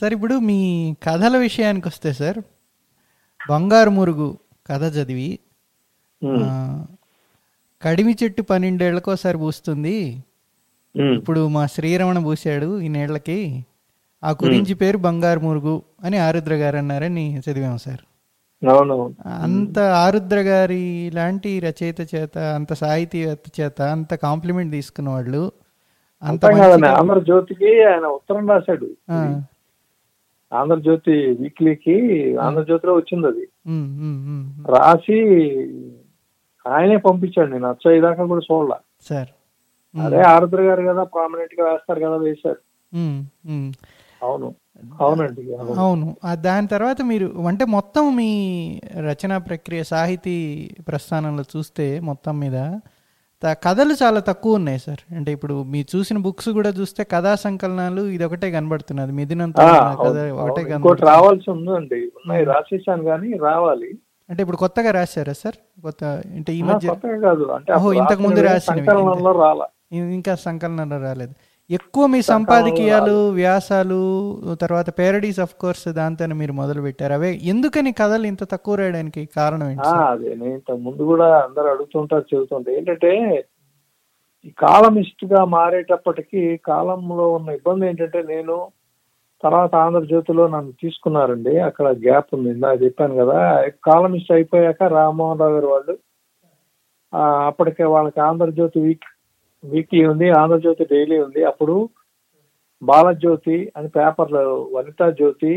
Sir ఇప్పుడు మీ కథల విషయానికి వస్తే సార్ బంగారు మురుగు కథ చదివి కడిమి చెట్టు పన్నెండేళ్ళకు ఒకసారి పూస్తుంది. ఇప్పుడు మా శ్రీరమణ పూసాడు ఈ నేళ్ళకి. ఆ గురించి పేరు బంగారు మురుగు అని ఆరుద్ర గారు అన్నారని చదివాం సార్. అంత ఆరుద్ర గారి లాంటి రచయిత చేత అంత సాహితీవేత్త చేత అంత కాంప్లిమెంట్ తీసుకున్న వాళ్ళు అంత మంచిగా- ఆంధ్రజ్యోతికి ఆయన ఉత్తరం రాశాడు. ఆంధ్రజ్యోతి వీక్లీకి ఆంధ్రజ్యోతిలో వచ్చింది అది ఉమ్, ఉమ్, రాసి ఆయనే పంపించాడు నేను అచ్చయ్యేదాకా కూడా చూడలా. సార్. అదే ఆరుద్ర గారు కదా ప్రామినెంట్గా వేస్తారు కదా వేశారు. అవును. అవునండి అవును. దాని తర్వాత మీరు అంటే మొత్తం మీ రచనా ప్రక్రియ సాహితీ ప్రస్థానంలో చూస్తే మొత్తం మీద కథలు చాలా తక్కువ ఉన్నాయి సార్. అంటే ఇప్పుడు మీరు చూసిన బుక్స్ కూడా చూస్తే కథా సంకలనాలు ఇది ఒకటే కనబడుతున్నది. ఉన్న కథ ఒకటే కనబడుతుంది రావాల్సి ఉందండి. ఉన్నాయి. రాసేసాను కానీ రావాలి. అంటే ఇప్పుడు కొత్తగా రాశారా సార్? కొత్త అంటే ఈ మధ్య కాదు. అంటే ఇంతకు ముందు ఇం- ఇంకా సంకలనాలు రాలేదు. ఎక్కువ మీ సంపాదకీయాలు వ్యాసాలు తర్వాత పేరడీస్ ఆఫ్ కోర్స్ దాంతో మీరు మొదలు పెట్టారు అవే ఎందుకని కథలు ఇంత తక్కువ రాయడానికి కారణం ఏంటి? అదే. నేను ఇంతకు ముందు కూడా అందరు అడుగుతుంటారు చెబుతుంటే ఏంటంటే ఈ కాలమిస్ట్గా మారేటప్పటికి కాలంలో ఉన్న ఇబ్బంది ఏంటంటే నేను తర్వాత ఆంధ్రజ్యోతిలో నన్ను తీసుకున్నారండి. అక్కడ గ్యాప్ ఉంది. ఇందాక చెప్పాను కదా కాలమిస్ట్ అయిపోయాక రామ్మోహన్ రావు గారు వాళ్ళు అప్పటికే వాళ్ళకి ఆంధ్రజ్యోతి వీక్ వీక్లీ ఉంది ఆంధ్రజ్యోతి డైలీ ఉంది. అప్పుడు బాలజ్యోతి అని పేపర్లు వనితా జ్యోతి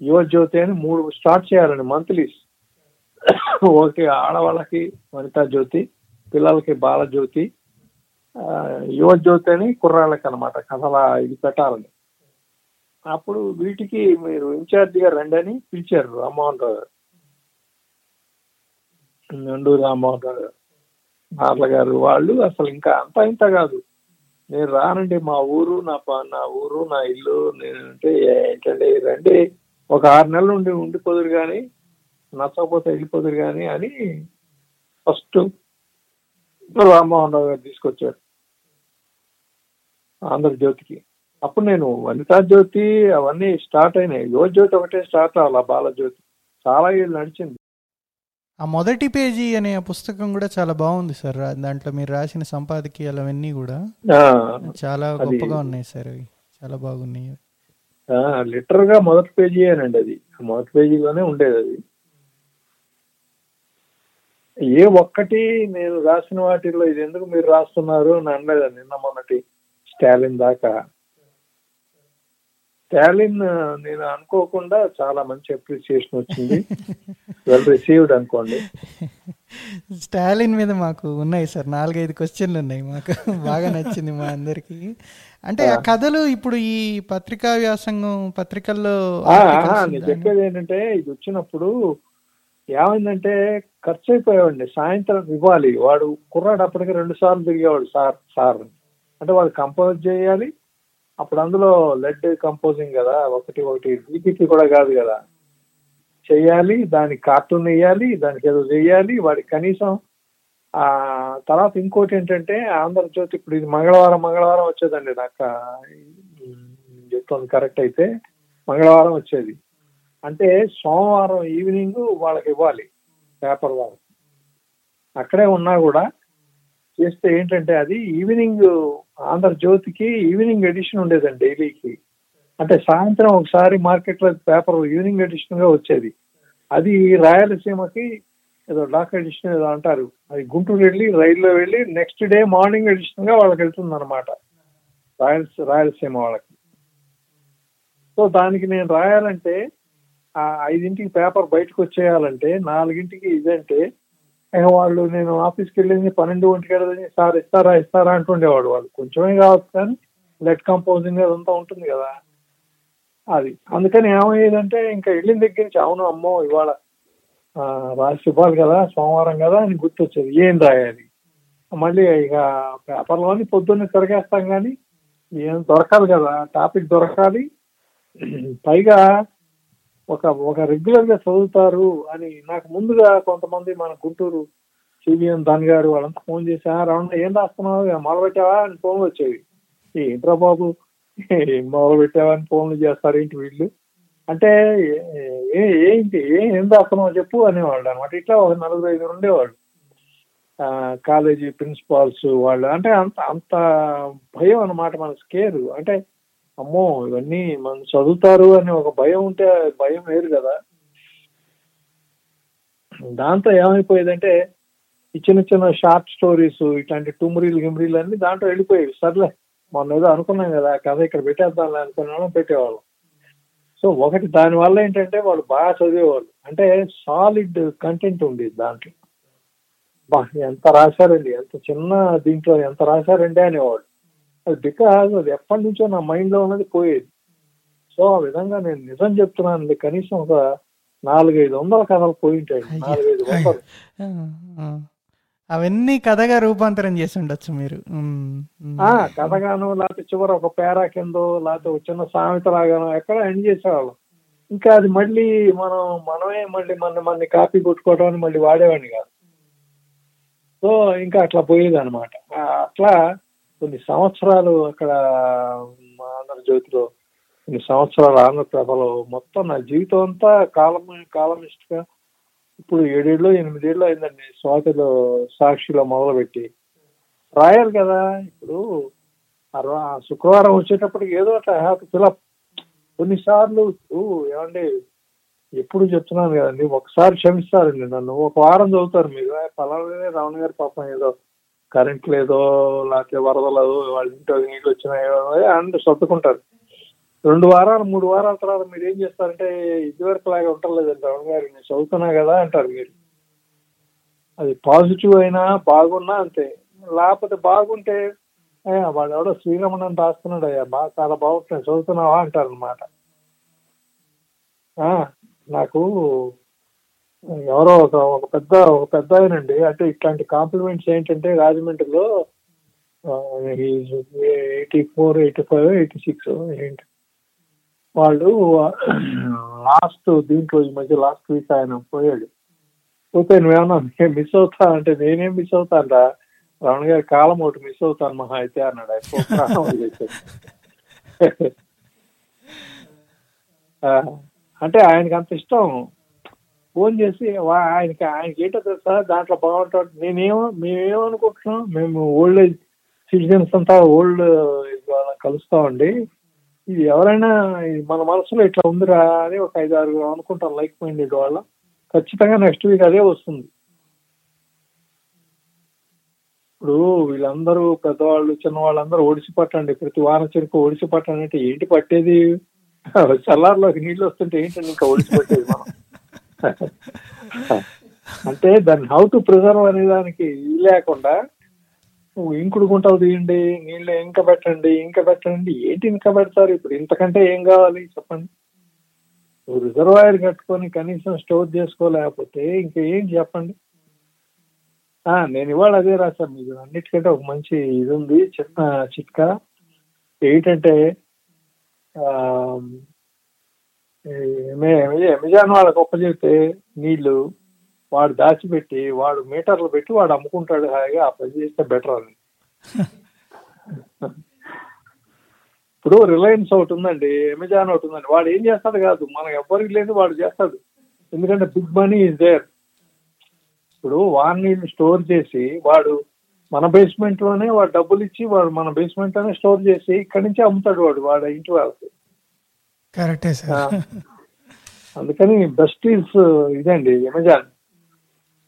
యువ జ్యోతి అని మూడు స్టార్ట్ చేయాలండి మంత్లీస్ ఓకే ఆడవాళ్ళకి వనితా జ్యోతి పిల్లలకి బాలజ్యోతి యువజ్యోతి యువ జ్యోతి అని కుర్రాళ్ళకి అనమాట కథల ఇది పెట్టాలని అప్పుడు వీటికి మీరు ఇన్ఛార్జిగా రండి అని పిలిచారు రామ్మోహన్ రావు గారు. నండూరు రామ్మోహన్ రావు గారు. నార్ల గారు వాళ్ళు అసలు ఇంకా అంత ఇంత కాదు. నేను రానండి మా ఊరు నా నా ఊరు నా ఇల్లు నేను అంటే ఏంటండి రండి ఒక ఆరు నెలలు ఉండి ఉండిపోదురు కానీ నచ్చకపోతే వెళ్ళిపోదురు కానీ అని ఫస్ట్ రామ్మోహన్ రావు గారు తీసుకొచ్చారు. ఆంధ్రజ్యోతికి అప్పుడు నేను వనితా జ్యోతి అవన్నీ స్టార్ట్ అయినాయి. యువజ్యోతి ఒకటే స్టార్ట్ అవ్వాలి బాలజ్యోతి చాలా ఏళ్ళు నడిచింది. ఆ మొదటి పేజీ అనే పుస్తకం కూడా చాలా బాగుంది సార్. దాంట్లో మీరు రాసిన సంపాదకీయాలు అవన్నీ కూడా చాలా గొప్పగా ఉన్నాయి సార్ అవి. చాలా బాగున్నాయి. ఆ, లిటరల్గా మొదటి పేజీ అనండి అది మొదటి పేజీలోనే ఉండేది అది. ఏ ఒక్కటి నేను రాసిన వాటిల్లో ఇది ఎందుకు మీరు రాస్తున్నారు అని అనలేదు నిన్న మొన్నటి స్టాలిన్ దాకా స్టాలిన్ నేను అనుకోకుండా చాలా మంచి అప్రిసియేషన్ వచ్చింది. వెల్ రిసీవ్డ్ అనుకోండి. స్టాలిన్ మీద మాకు ఉన్నాయి సార్. నాలుగైదు క్వశ్చన్లు ఉన్నాయి. మాకు బాగా నచ్చింది మా అందరికి. అంటే ఆ కథలు ఇప్పుడు ఈ పత్రికా వ్యాసంగం పత్రికల్లో చెప్పేది ఏంటంటే ఇది వచ్చినప్పుడు ఏమైందంటే ఖర్చు అయిపోయావండి సాయంత్రం ఇవ్వాలి. వాడు కుర్రాడు అప్పటికి రెండు సార్లు తిరిగేవాడు సార్ సార్. అంటే వాడు కంపోజ్ చేయాలి అప్పుడు అందులో లెడ్ కంపోజింగ్ కదా ఒకటి ఒకటి డీపీటీ కూడా కాదు కదా. చెయ్యాలి దానికి కార్టూన్ వేయాలి దానికి ఏదో చెయ్యాలి వాడికి కనీసం ఆ తర్వాత ఇంకోటి ఏంటంటే ఆంధ్రజ్యోతి ఇప్పుడు ఇది మంగళవారం మంగళవారం వచ్చేదండి నాకు. చెప్తాను చెప్తుంది కరెక్ట్ అయితే మంగళవారం వచ్చేది. అంటే సోమవారం ఈవినింగ్ వాళ్ళకి ఇవ్వాలి పేపర్ వాళ్ళకి. అక్కడే ఉన్నా కూడా చేస్తే ఏంటంటే అది ఈవినింగ్ ఆంధ్రజ్యోతికి ఈవినింగ్ ఎడిషన్ ఉండేదండి డైలీకి. అంటే సాయంత్రం ఒకసారి మార్కెట్లో పేపర్ ఈవినింగ్ ఎడిషన్గా వచ్చేది. అది రాయలసీమకి ఏదో డాక్ ఎడిషన్ ఏదో అంటారు. అది గుంటూరు వెళ్ళి రైల్లో వెళ్ళి నెక్స్ట్ డే మార్నింగ్ ఎడిషన్గా వాళ్ళకి వెళ్తుంది అనమాట రాయలసీ రాయలసీమ వాళ్ళకి. సో దానికి నేను రాయాలంటే ఆ ఐదింటికి పేపర్ బయటకు వచ్చేయాలంటే నాలుగింటికి ఇదంటే ఇక వాళ్ళు నేను ఆఫీస్కి వెళ్ళింది పన్నెండు ఒంటికి వెళ్ళింది సార్ ఇస్తారా ఇస్తారా అంటుండేవాడు వాళ్ళు. కొంచెమే కావచ్చు కానీ లెట్ కంపోజింగ్ అదంతా ఉంటుంది కదా. అది. అందుకని ఏమయ్యేదంటే ఇంకా వెళ్ళిన దగ్గర నుంచి అవును అమ్మో ఇవాళ రాసి ఇవ్వాలి కదా సోమవారం కదా అని గుర్తొచ్చేది. ఏం రాయాలి? మళ్ళీ ఇక పేపర్లోని పొద్దున్నే తిరగేస్తాం కానీ ఏం దొరకాలి కదా టాపిక్ దొరకాలి. పైగా ఒక ఒక రెగ్యులర్గా చదువుతారు అని నాకు ముందుగా కొంతమంది మన గుంటూరు సిబిఎన్ దాని గారు వాళ్ళంతా ఫోన్ చేసి "ఆ, ఏం రాస్తున్నావు? మొదలు పెట్టావా? అని ఫోన్ వచ్చేవి. ఏంట్రా బాబు? మొదలు పెట్టావా? అని ఫోన్లు చేస్తారు ఏంటి వీళ్ళు. అంటే ఏంటి? ఏం ఏం రాస్తున్నావు? చెప్పు అనేవాళ్ళు అనమాట ఇట్లా ఒక నలుగురు ఐదుగురు ఉండేవాళ్ళు. కాలేజీ ప్రిన్సిపాల్స్ వాళ్ళు. అంటే అంత అంత భయం అన్నమాట మన స్కేరు. అంటే అమ్మో ఇవన్నీ మనం చదువుతారు అని ఒక భయం ఉంటే భయం వేరు కదా. దాంతో ఏమైపోయేదంటే ఈ చిన్న చిన్న షార్ట్ స్టోరీస్ ఇట్లాంటి టుమ్రీలు గిమ్రీలు అన్ని దాంట్లో వెళ్ళిపోయేవి. సర్లే మొన్న ఏదో అనుకున్నాం కదా కథ ఇక్కడ పెట్టేద్దాం అనుకున్నాం పెట్టేవాళ్ళం. సో ఒకటి దాని వల్ల ఏంటంటే వాళ్ళు బాగా చదివేవాళ్ళు. అంటే సాలిడ్ కంటెంట్ ఉండేది దాంట్లో. బా ఎంత రాశారండి ఎంత చిన్న దీంట్లో ఎంత రాశారండి అనేవాళ్ళు. అది బికాజ్ అది ఎప్పటి నుంచో నా మైండ్లో ఉన్నది పోయేది. సో ఆ విధంగా నేను నిజం చెప్తున్నాను కనీసం ఒక నాలుగైదు వందల కథలు పోయి ఉంటాయి నాలుగైదు వందలు. అవన్నీ కథగా రూపాంతరం చేసి ఉండొచ్చు మీరు. కథగాను లేకపోతే చివర ఒక పేరా కిందో లేకపోతే ఒక చిన్న సామెత లాగానో ఎక్కడ ఎండ్ చేసేవాళ్ళం. ఇంకా అది మళ్ళీ మనం మనమే మళ్ళీ మన మన కాపీ కొట్టుకోవడం అని మళ్ళీ వాడేవాడిని కాదు. సో ఇంకా అట్లా పోయేది అనమాట అట్లా కొన్ని సంవత్సరాలు అక్కడ మా ఆంధ్రజ్యోతిలో కొన్ని సంవత్సరాలు ఆంధ్రప్రభలో మొత్తం నా జీవితం అంతా కాలం కాలమిస్ట్గా ఇప్పుడు ఏడేళ్ళు ఎనిమిదేళ్ళు అయిందండి. స్వాతిలో సాక్షిలో మొదలుపెట్టి. రాయాలి కదా ఇప్పుడు. శుక్రవారం వచ్చేటప్పటికి ఏదో అట్లా హ్యాపీ ఫిలప్. కొన్నిసార్లు ఏమండి ఎప్పుడు చెప్తున్నాను కదండి ఒకసారి క్షమిస్తారండి నన్ను. ఒక వారం చదువుతారు మీరు. పలానా రావణ గారి పాపం ఏదో కరెంట్ లేదో లేకపోతే వరదలు వాళ్ళ ఇంట్లో నీళ్ళు వచ్చినాయో అండ్ సర్దుకుంటారు. రెండు వారాలు మూడు వారాల తర్వాత మీరు ఏం చేస్తారంటే ఇదివరకు లాగా ఉండలేదండి రమణ గారు నేను చదువుతున్నా కదా అంటారు మీరు. అది పాజిటివ్ అయినా బాగున్నా అంతే. లేకపోతే బాగుంటే వాడు ఎవడో శ్రీరమణని రాస్తున్నాడు అయ్యా బాగా చాలా బాగుంటుంది చదువుతున్నావా అంటారు అనమాట నాకు ఎవరో ఒక ఒక పెద్ద ఒక పెద్ద ఆయనండి. అంటే ఇట్లాంటి కాంప్లిమెంట్స్ ఏంటంటే రాజమండ్రిలో eighty four eighty five eighty six ఏంటి? వాళ్ళు లాస్ట్ దీంట్లో ఈ మధ్య లాస్ట్ వీక్ ఆయన పోయాడు. పోతే నువ్వేమన్నా మిస్ అవుతా అంటే నేనేం మిస్ అవుతానరా రమణ గారి కాలం ఒకటి మిస్ అవుతాను మహా అయితే అన్నాడు ఆయన. అంటే ఆయనకి అంత ఇష్టం. ఫోన్ చేసి వా- ఆయనకి ఆయనకి ఏంటో తెలుసా? దాంట్లో బాగుంటాడు. నేనేమో మేమేమనుకుంటున్నాం? మేము ఓల్డ్ ఏజ్ సిటిజన్స్ అంతా ఓల్డ్ కలుస్తామండి ఇది ఎవరైనా మన మనసులో ఇట్లా ఉందిరా అని ఒక ఐదు ఆరు అనుకుంటాం లైక్ మైండెడ్ వాళ్ళ. ఖచ్చితంగా నెక్స్ట్ వీక్ అదే వస్తుంది. ఇప్పుడు వీళ్ళందరూ పెద్దవాళ్ళు చిన్నవాళ్ళందరూ ఒడిసి పట్టండి ప్రతి వారం చెరుకు ఒడిసి పట్టండి అంటే ఏంటి పట్టేది? చల్లారులోకి నీళ్ళు వస్తుంటే ఏంటండి ఇంకా ఒడిసి పట్టేది అంటే దాన్ని హౌ టు ప్రిజర్వ్ అనే దానికి లేకుండా నువ్వు ఇంకుడు గుంటలు తీయండి నీళ్ళు ఇంకా పెట్టండి ఇంకా పెట్టండి. ఏంటి ఇంకా పెడతారు? ఇప్పుడు ఇంతకంటే ఏం కావాలి చెప్పండి. నువ్వు రిజర్వాయర్ కట్టుకొని కనీసం స్టోర్ చేసుకోలేకపోతే ఇంకా ఏం చెప్పండి నేను ఇవాళ అదే రాశాను. మీకు అన్నిటికంటే ఒక మంచి ఇది ఉంది. చిన్న చిట్కా. ఏంటంటే ఆ, ఈ ఎమె- అమెజాన్ నీళ్ళు వాడు దాచిపెట్టి వాడు మీటర్లు పెట్టి వాడు అమ్ముకుంటాడు హాయిగా ఆ పని చేస్తే బెటర్ అని. ఇప్పుడు రిలయన్స్ ఒకటి ఉందండి అమెజాన్ ఒకటి ఉందండి. వాడు ఏం చేస్తాడు కాదు మనకు ఎవ్వరికి లేదు వాడు చేస్తాడు. ఎందుకంటే బిగ్ మనీ ఇస్ దేర్. ఇప్పుడు వాడిని స్టోర్ చేసి వాడు మన బేస్మెంట్లోనే వాడు డబ్బులు ఇచ్చి వాడు మన బేస్మెంట్లోనే స్టోర్ చేసి ఇక్కడి నుంచి అమ్ముతాడు వాడు వాడు ఇంటి వాళ్ళకి. కరెక్టే సార్. అందుకని బెస్ట్ ఈజ్ ఇదండి అమెజాన్.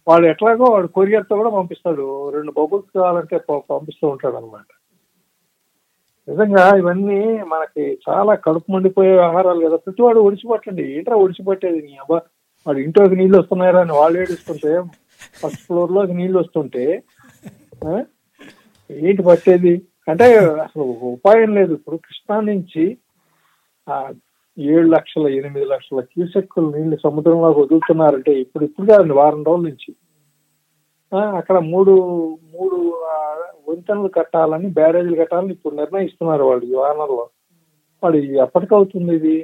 వాడు ఎట్లాగో వాడు కొరియర్తో కూడా పంపిస్తాడు. రెండు బబుల్స్ కావాలంటే పంపిస్తూ ఉంటాడు అనమాట నిజంగా ఇవన్నీ మనకి చాలా కడుపు మండిపోయే ఆహారాలు కదా. ప్రతి వాడు ఒడిచిపట్టండి ఏంట్రా ఒడిచిపట్టేది నీ అబ్బా? వాడు ఇంట్లోకి నీళ్ళు వస్తున్నాయరా అని వాళ్ళు ఏడుస్తుంటే ఫస్ట్ ఫ్లోర్లోకి నీళ్ళు వస్తుంటే ఆ, ఏంటి పట్టేది? అంటే అసలు ఉపాయం లేదు. ఇప్పుడు కృష్ణా నుంచి ఆ ఏడు లక్షల ఎనిమిది లక్షల క్యూసెక్కులు నీళ్ళు సముద్రంలోకి వదులుతున్నారంటే ఇప్పుడు ఇప్పుడు కాదండి వారం రోజుల నుంచి. అక్కడ మూడు మూడు వంతెనలు కట్టాలని బ్యారేజీలు కట్టాలని ఇప్పుడు నిర్ణయిస్తున్నారు వాళ్ళు ఈ వానర్లో వాడు ఎప్పటికవుతుంది ఇది?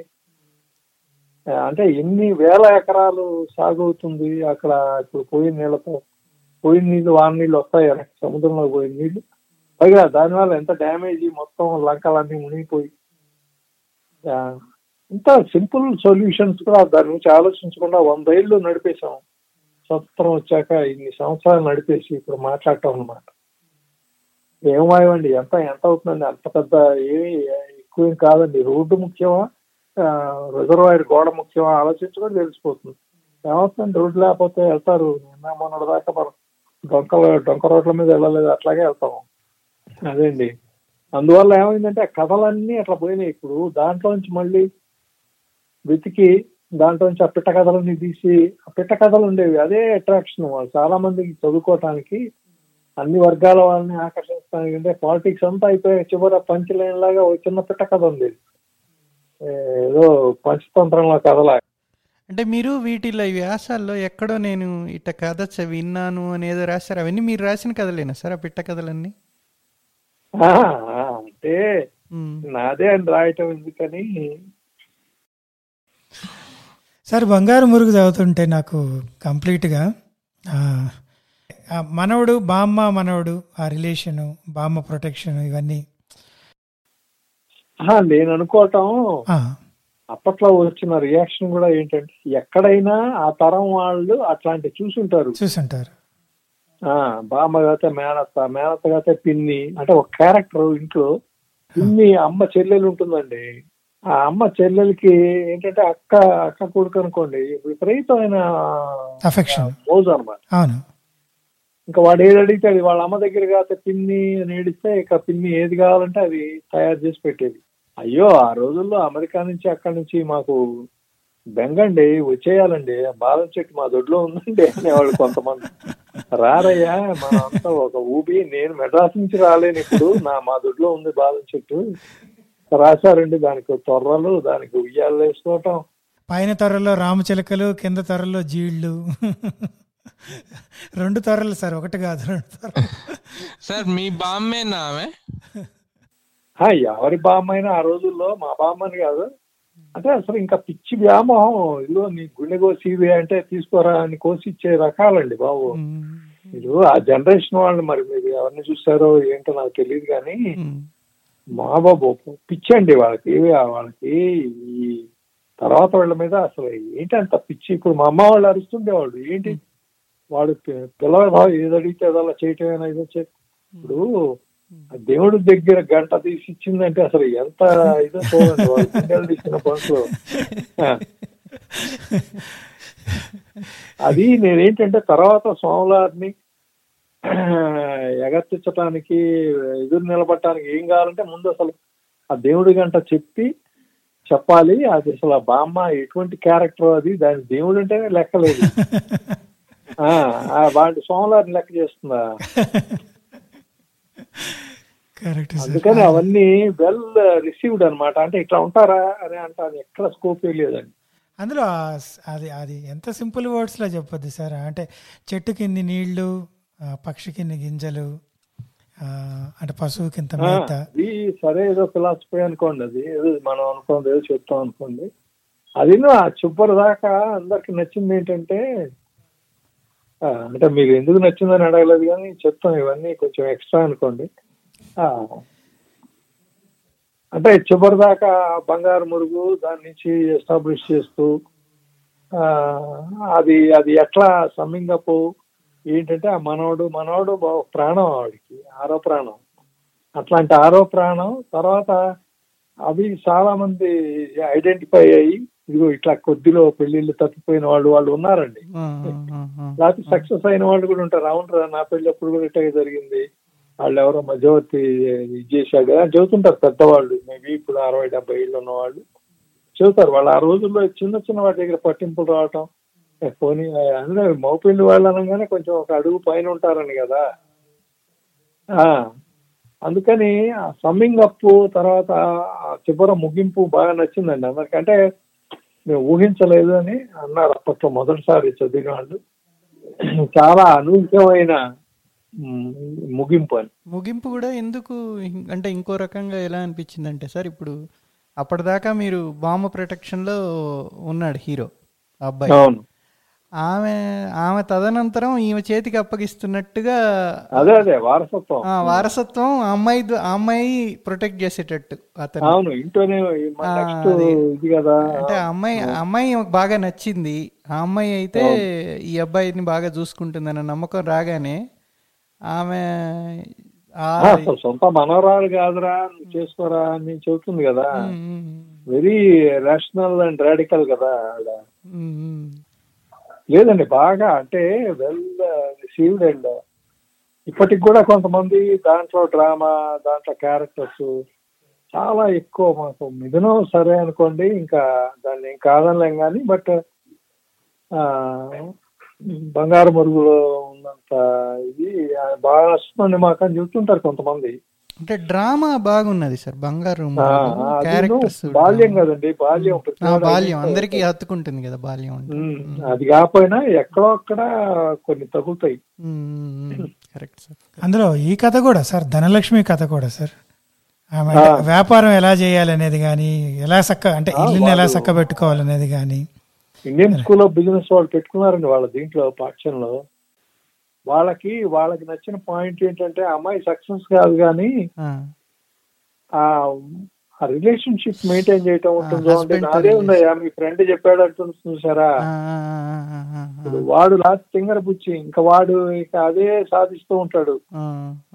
అంటే ఎన్ని వేల ఎకరాలు సాగు అవుతుంది అక్కడ ఇప్పుడు పోయిన నీళ్ళతో? పోయిన నీళ్ళు వాన నీళ్ళు వస్తాయి? సముద్రంలో పోయిన నీళ్ళు పైగా దానివల్ల ఎంత డ్యామేజ్ మొత్తం లంకలన్నీ మునిగిపోయి. ఇంత సింపుల్ సొల్యూషన్స్ కూడా దాని గురించి ఆలోచించకుండా వంద ఏళ్ళు నడిపేశాం. స్వతంత్రం వచ్చాక ఇన్ని సంవత్సరాలు నడిపేసి ఇప్పుడు మాట్లాడటం అన్నమాట. ఏమాయండి ఎంత ఎంత అవుతుందండి? అంత పెద్ద ఏమి ఎక్కువ కాదండి. రోడ్డు ముఖ్యమా? రిజర్వాయర్ గోడ ముఖ్యమా? ఆలోచించుకొని తెలిసిపోతుంది. ఏమవుతుందండి? రోడ్డు లేకపోతే వెళ్తారు. నిన్న మొన్నటి దాకా మనం డొంక డొంక రోడ్ల మీద వెళ్ళలేదు. అట్లాగే వెళ్తాం అదేండి. అందువల్ల ఏమైందంటే ఆ కథలన్నీ అట్లా పోయినాయి. ఇప్పుడు దాంట్లో నుంచి మళ్ళీ వెతికి దాంట్లోంచి ఆ పిట్ట కథలన్నీ తీసి ఆ పిట్ట కథలు ఉండేవి. అదే అట్రాక్షన్ చాలా మందికి చదువుకోవటానికి అన్ని వర్గాల వాళ్ళని ఆకర్షించడానికి అంటే పాలిటిక్స్ అంతా అయిపోయి చివర పంచ్ లైన్ లాగా ఒక చిన్న పిట్ట కథ ఉంది ఏదో పంచతంత్రంలో కథలా. అంటే మీరు వీటిలో వ్యాసాల్లో ఎక్కడో నేను ఇట్ట కథ చ- విన్నాను అని ఏదో రాశారు. అవన్నీ మీరు రాసిన కథలేనా సార్ ఆ పిట్ట కథలన్నీ? అంటే. నాదే అని రాయటం ఎందుకని సార్ బంగారు మురుగు చదువుతుంటే నాకు కంప్లీట్గా మనవడు బామ్మ మనవడు ఆ రిలేషను బామ్మ ప్రొటెక్షన్ ఇవన్నీ. నేను అనుకోవటం అప్పట్లో వచ్చిన రియాక్షన్ కూడా ఏంటంటే ఎక్కడైనా ఆ తరం వాళ్ళు అట్లాంటి చూసుంటారు. చూసుంటారు. ఆ బామ్మ కాతే మేనత్త మేనత్త కాతే పిన్ని అంటే ఒక క్యారెక్టర్ ఇంట్లో. పిన్ని అమ్మ చెల్లెలు ఉంటుందండి. ఆ అమ్మ చెల్లెలకి ఏంటంటే అక్క అక్క కొడుకు అనుకోండి విపరీతమైన అఫెక్షన్ మోజు అనమాట అవును. ఇంకా వాడు ఏది అడిగితే అది వాళ్ళ అమ్మ దగ్గర కాతే పిన్ని అని ఏడిస్తే ఇక పిన్ని ఏది కావాలంటే అది తయారు చేసి పెట్టేది. అయ్యో ఆ రోజుల్లో అమెరికా నుంచి అక్కడి నుంచి మాకు బెంగండి వచ్చేయాలండి బాదం చెట్టు మా దొడ్లో ఉందండి అనేవాళ్ళు కొంతమంది. రారయ్యా మనం అంతా ఒక ఊబి నేను మెడ్రాస్ నుంచి రాలేను ఇప్పుడు నా మా దొడ్లో ఉంది బాదం చెట్టు. రాశారండి. దానికి తొర్రలు దానికి ఉయ్యాలు వేసుకోవటం. పైన తొర్రలో రామచిలకలు కింద తొర్రలో జీళ్ళు. రెండు తొర్రలు సార్ ఒకటి కాదు రెండు తొర్రలు. సార్ మీ బామ్మేనా ఆమె? ఆ, ఎవరి బామ్మైనా ఆ రోజుల్లో మా బామ్మని కాదు. అంటే అసలు ఇంకా పిచ్చి వ్యామోహం. ఇదిగో నీ గుండె కోసి ఇవి అంటే తీసుకోరా అని కోసి ఇచ్చే రకాలండి బాబు. మీరు ఆ జనరేషన్ వాళ్ళని మరి మీరు ఎవరిని చూస్తారో ఏంటో నాకు తెలియదు కానీ. మా బాబు పిచ్చండి వాళ్ళకి వాళ్ళకి ఈ తర్వాత వాళ్ళ మీద అసలు ఏంటి అంత పిచ్చి? ఇప్పుడు మా అమ్మ వాళ్ళు అరుస్తుండేవాళ్ళు ఏంటి? వాడు పిల్లలు ఏది అడిగితే అదలా చేయటమేనా ఇదో చే ఇప్పుడు దేవుడి దగ్గర గంట తీసి ఇచ్చిందంటే అసలు ఎంత ఇదో చూడండి వాళ్ళు తీసిన పనులు. అది నేనేంటంటే తర్వాత సోమవారిని ఎగర్తించడానికి ఎదురు నిలబడటానికి ఏం కావాలంటే ముందు అసలు ఆ దేవుడి గంట చెప్పి చెప్పాలి. అది అసలు ఆ బామ్మ ఎటువంటి క్యారెక్టర్ అది? దాని దేవుడు అంటేనే లెక్కలేదు వాడి సోమవారిని లెక్క చేస్తుందా? అందుకని అవన్నీ వెల్ రిసీవ్డ్ అన్నమాట. అంటే ఇట్లా ఉంటారా? అని అంటాను. ఎక్కడ స్కోప్ లేదండి. అందులో అది అది ఎంత సింపుల్ వర్డ్స్లో చెప్పొద్దు సార్ అంటే చెట్టు కింది నీళ్ళు ఆ, పక్షి కింది గింజలు అంటే పశువు కింద మేత. సరే ఏదో ఫిలాసఫీ అనుకోండి అది. ఏదో మనం అనుకోండి ఏదో చెప్తాం అనుకోండి. అది ఆ చివరి దాకా అందరికి నచ్చింది ఏంటంటే ఆ, అంటే మీకు ఎందుకు నచ్చిందని అడగలేదు కానీ చెప్తాం ఇవన్నీ కొంచెం ఎక్స్ట్రా అనుకోండి. ఆ, అంటే చివరి దాకా బంగారు మురుగు దాని నుంచి ఎస్టాబ్లిష్ చేస్తూ ఆ, అది అది ఎట్లా సమ్మింగ్ అప్ ఏంటంటే ఆ మనవడు మనవడు ప్రాణం ఆవిడకి ఆరో ప్రాణం. అట్లాంటి ఆరో ప్రాణం తర్వాత అవి చాలా మంది ఐడెంటిఫై అయ్యి ఇదిగో ఇట్లా కొద్దిలో పెళ్ళిళ్ళు తప్పిపోయిన వాళ్ళు వాళ్ళు ఉన్నారండి. లేకపోతే సక్సెస్ అయిన వాళ్ళు కూడా ఉంటారు. అవునరా నా పెళ్ళి అప్పుడు కూడా ఇట్టే జరిగింది. వాళ్ళు ఎవరో మధ్యవర్తి ఇది చేశాడు కదా అని చెబుతుంటారు పెద్దవాళ్ళు. మేబీ ఇప్పుడు అరవై డెబ్బై ఏళ్ళు ఉన్న వాళ్ళు చెబుతారు. వాళ్ళు ఆ రోజుల్లో చిన్న చిన్న వాటి దగ్గర పట్టింపులు రావటం పోనీ అందులో మౌపెళ్ళి వాళ్ళు అనగానే కొంచెం ఒక అడుగు పైన ఉంటారని కదా. ఆ అందుకని ఆ సమ్మింగ్ అప్ తర్వాత చివర ముగింపు బాగా నచ్చిందండి అందరికి. అంటే మేము ఊహించలేదు అని అన్నారు అప్పట్లో మొదటిసారి చదివిన వాళ్ళు చాలా అనూహ్యమైన ముగింపు అని. ముగింపు కూడా ఎందుకు అంటే ఇంకో రకంగా ఎలా అనిపించింది అంటే సార్ ఇప్పుడు అప్పటిదాకా మీరు బాంబు ప్రొటెక్షన్లో ఉన్నాడు హీరో అబ్బాయి. అవును. ఆమె ఆమె తదనంతరం ఈమె చేతికి అప్పగిస్తున్నట్టుగా అదే అదే వారసత్వం. వారసత్వం అమ్మాయి అమ్మాయి ప్రొటెక్ట్ చేసేటట్టు అతను అవును ఇంట్లోనే. ఇది కదా. అంటే అమ్మాయి అమ్మాయి బాగా నచ్చింది. ఆ అమ్మాయి అయితే ఈ అబ్బాయిని బాగా చూసుకుంటుందన్న నమ్మకం రాగానే ఆమె సొంత మనవరాలు కాదురా చేసుకోరా అని చెబుతుంది కదా. వెరీ రేషనల్ అండ్ రాడికల్ కదా. లేదండి బాగా అంటే వెల్ రిసీవ్డ్ అండ్ ఇప్పటికి కూడా కొంతమంది దాంట్లో డ్రామా దాంట్లో క్యారెక్టర్స్ చాలా ఎక్కువ మాకు మిథునం సరే అనుకోండి ఇంకా దాన్ని ఏం కాదనలేం కానీ బట్ uh, బంగారు మరుగులో ఉన్నంత ఇది బాగా వస్తుందండి మాకు అని చెప్తుంటారు కొంతమంది. అంటే డ్రామా బాగున్నది సార్ బంగారు క్యారెక్టర్స్ బాల్యం కదండి బాల్యం బాల్యం. అందరికి హత్తుకుంటుంది కదా బాల్యం అది కాకపోయినా ఎక్కడో అక్కడ కొన్ని తగులుతాయి. Correct sir. అందులో ఈ కథ కూడా సార్ ధనలక్ష్మి కథ కూడా సార్. ఆమె వ్యాపారం ఎలా చేయాలనేది కానీ ఎలా చక్క అంటే ఇల్లుని ఎలా చక్క పెట్టుకోవాలనేది కానీ ఇండియన్ స్కూల్ ఆఫ్ బిజినెస్ వాళ్ళు పెట్టుకున్నారండి వాళ్ళ దీంట్లో పాఠశాలలో వాళ్ళకి వాళ్ళకి నచ్చిన పాయింట్ ఏంటంటే అమ్మాయి సక్సెస్ కాదు కానీ ఆ. రిలేషన్షిప్ మెయింటైన్ చేయటం ఉంటుంది husband నాదే ఉందయ్యా. మీ ఫ్రెండ్ చెప్పాడు అంటుంది చూసారా? వాడు లాస్ట్ తింగర బుచ్చి. ఇంకా వాడు ఇక అదే సాధిస్తూ ఉంటాడు.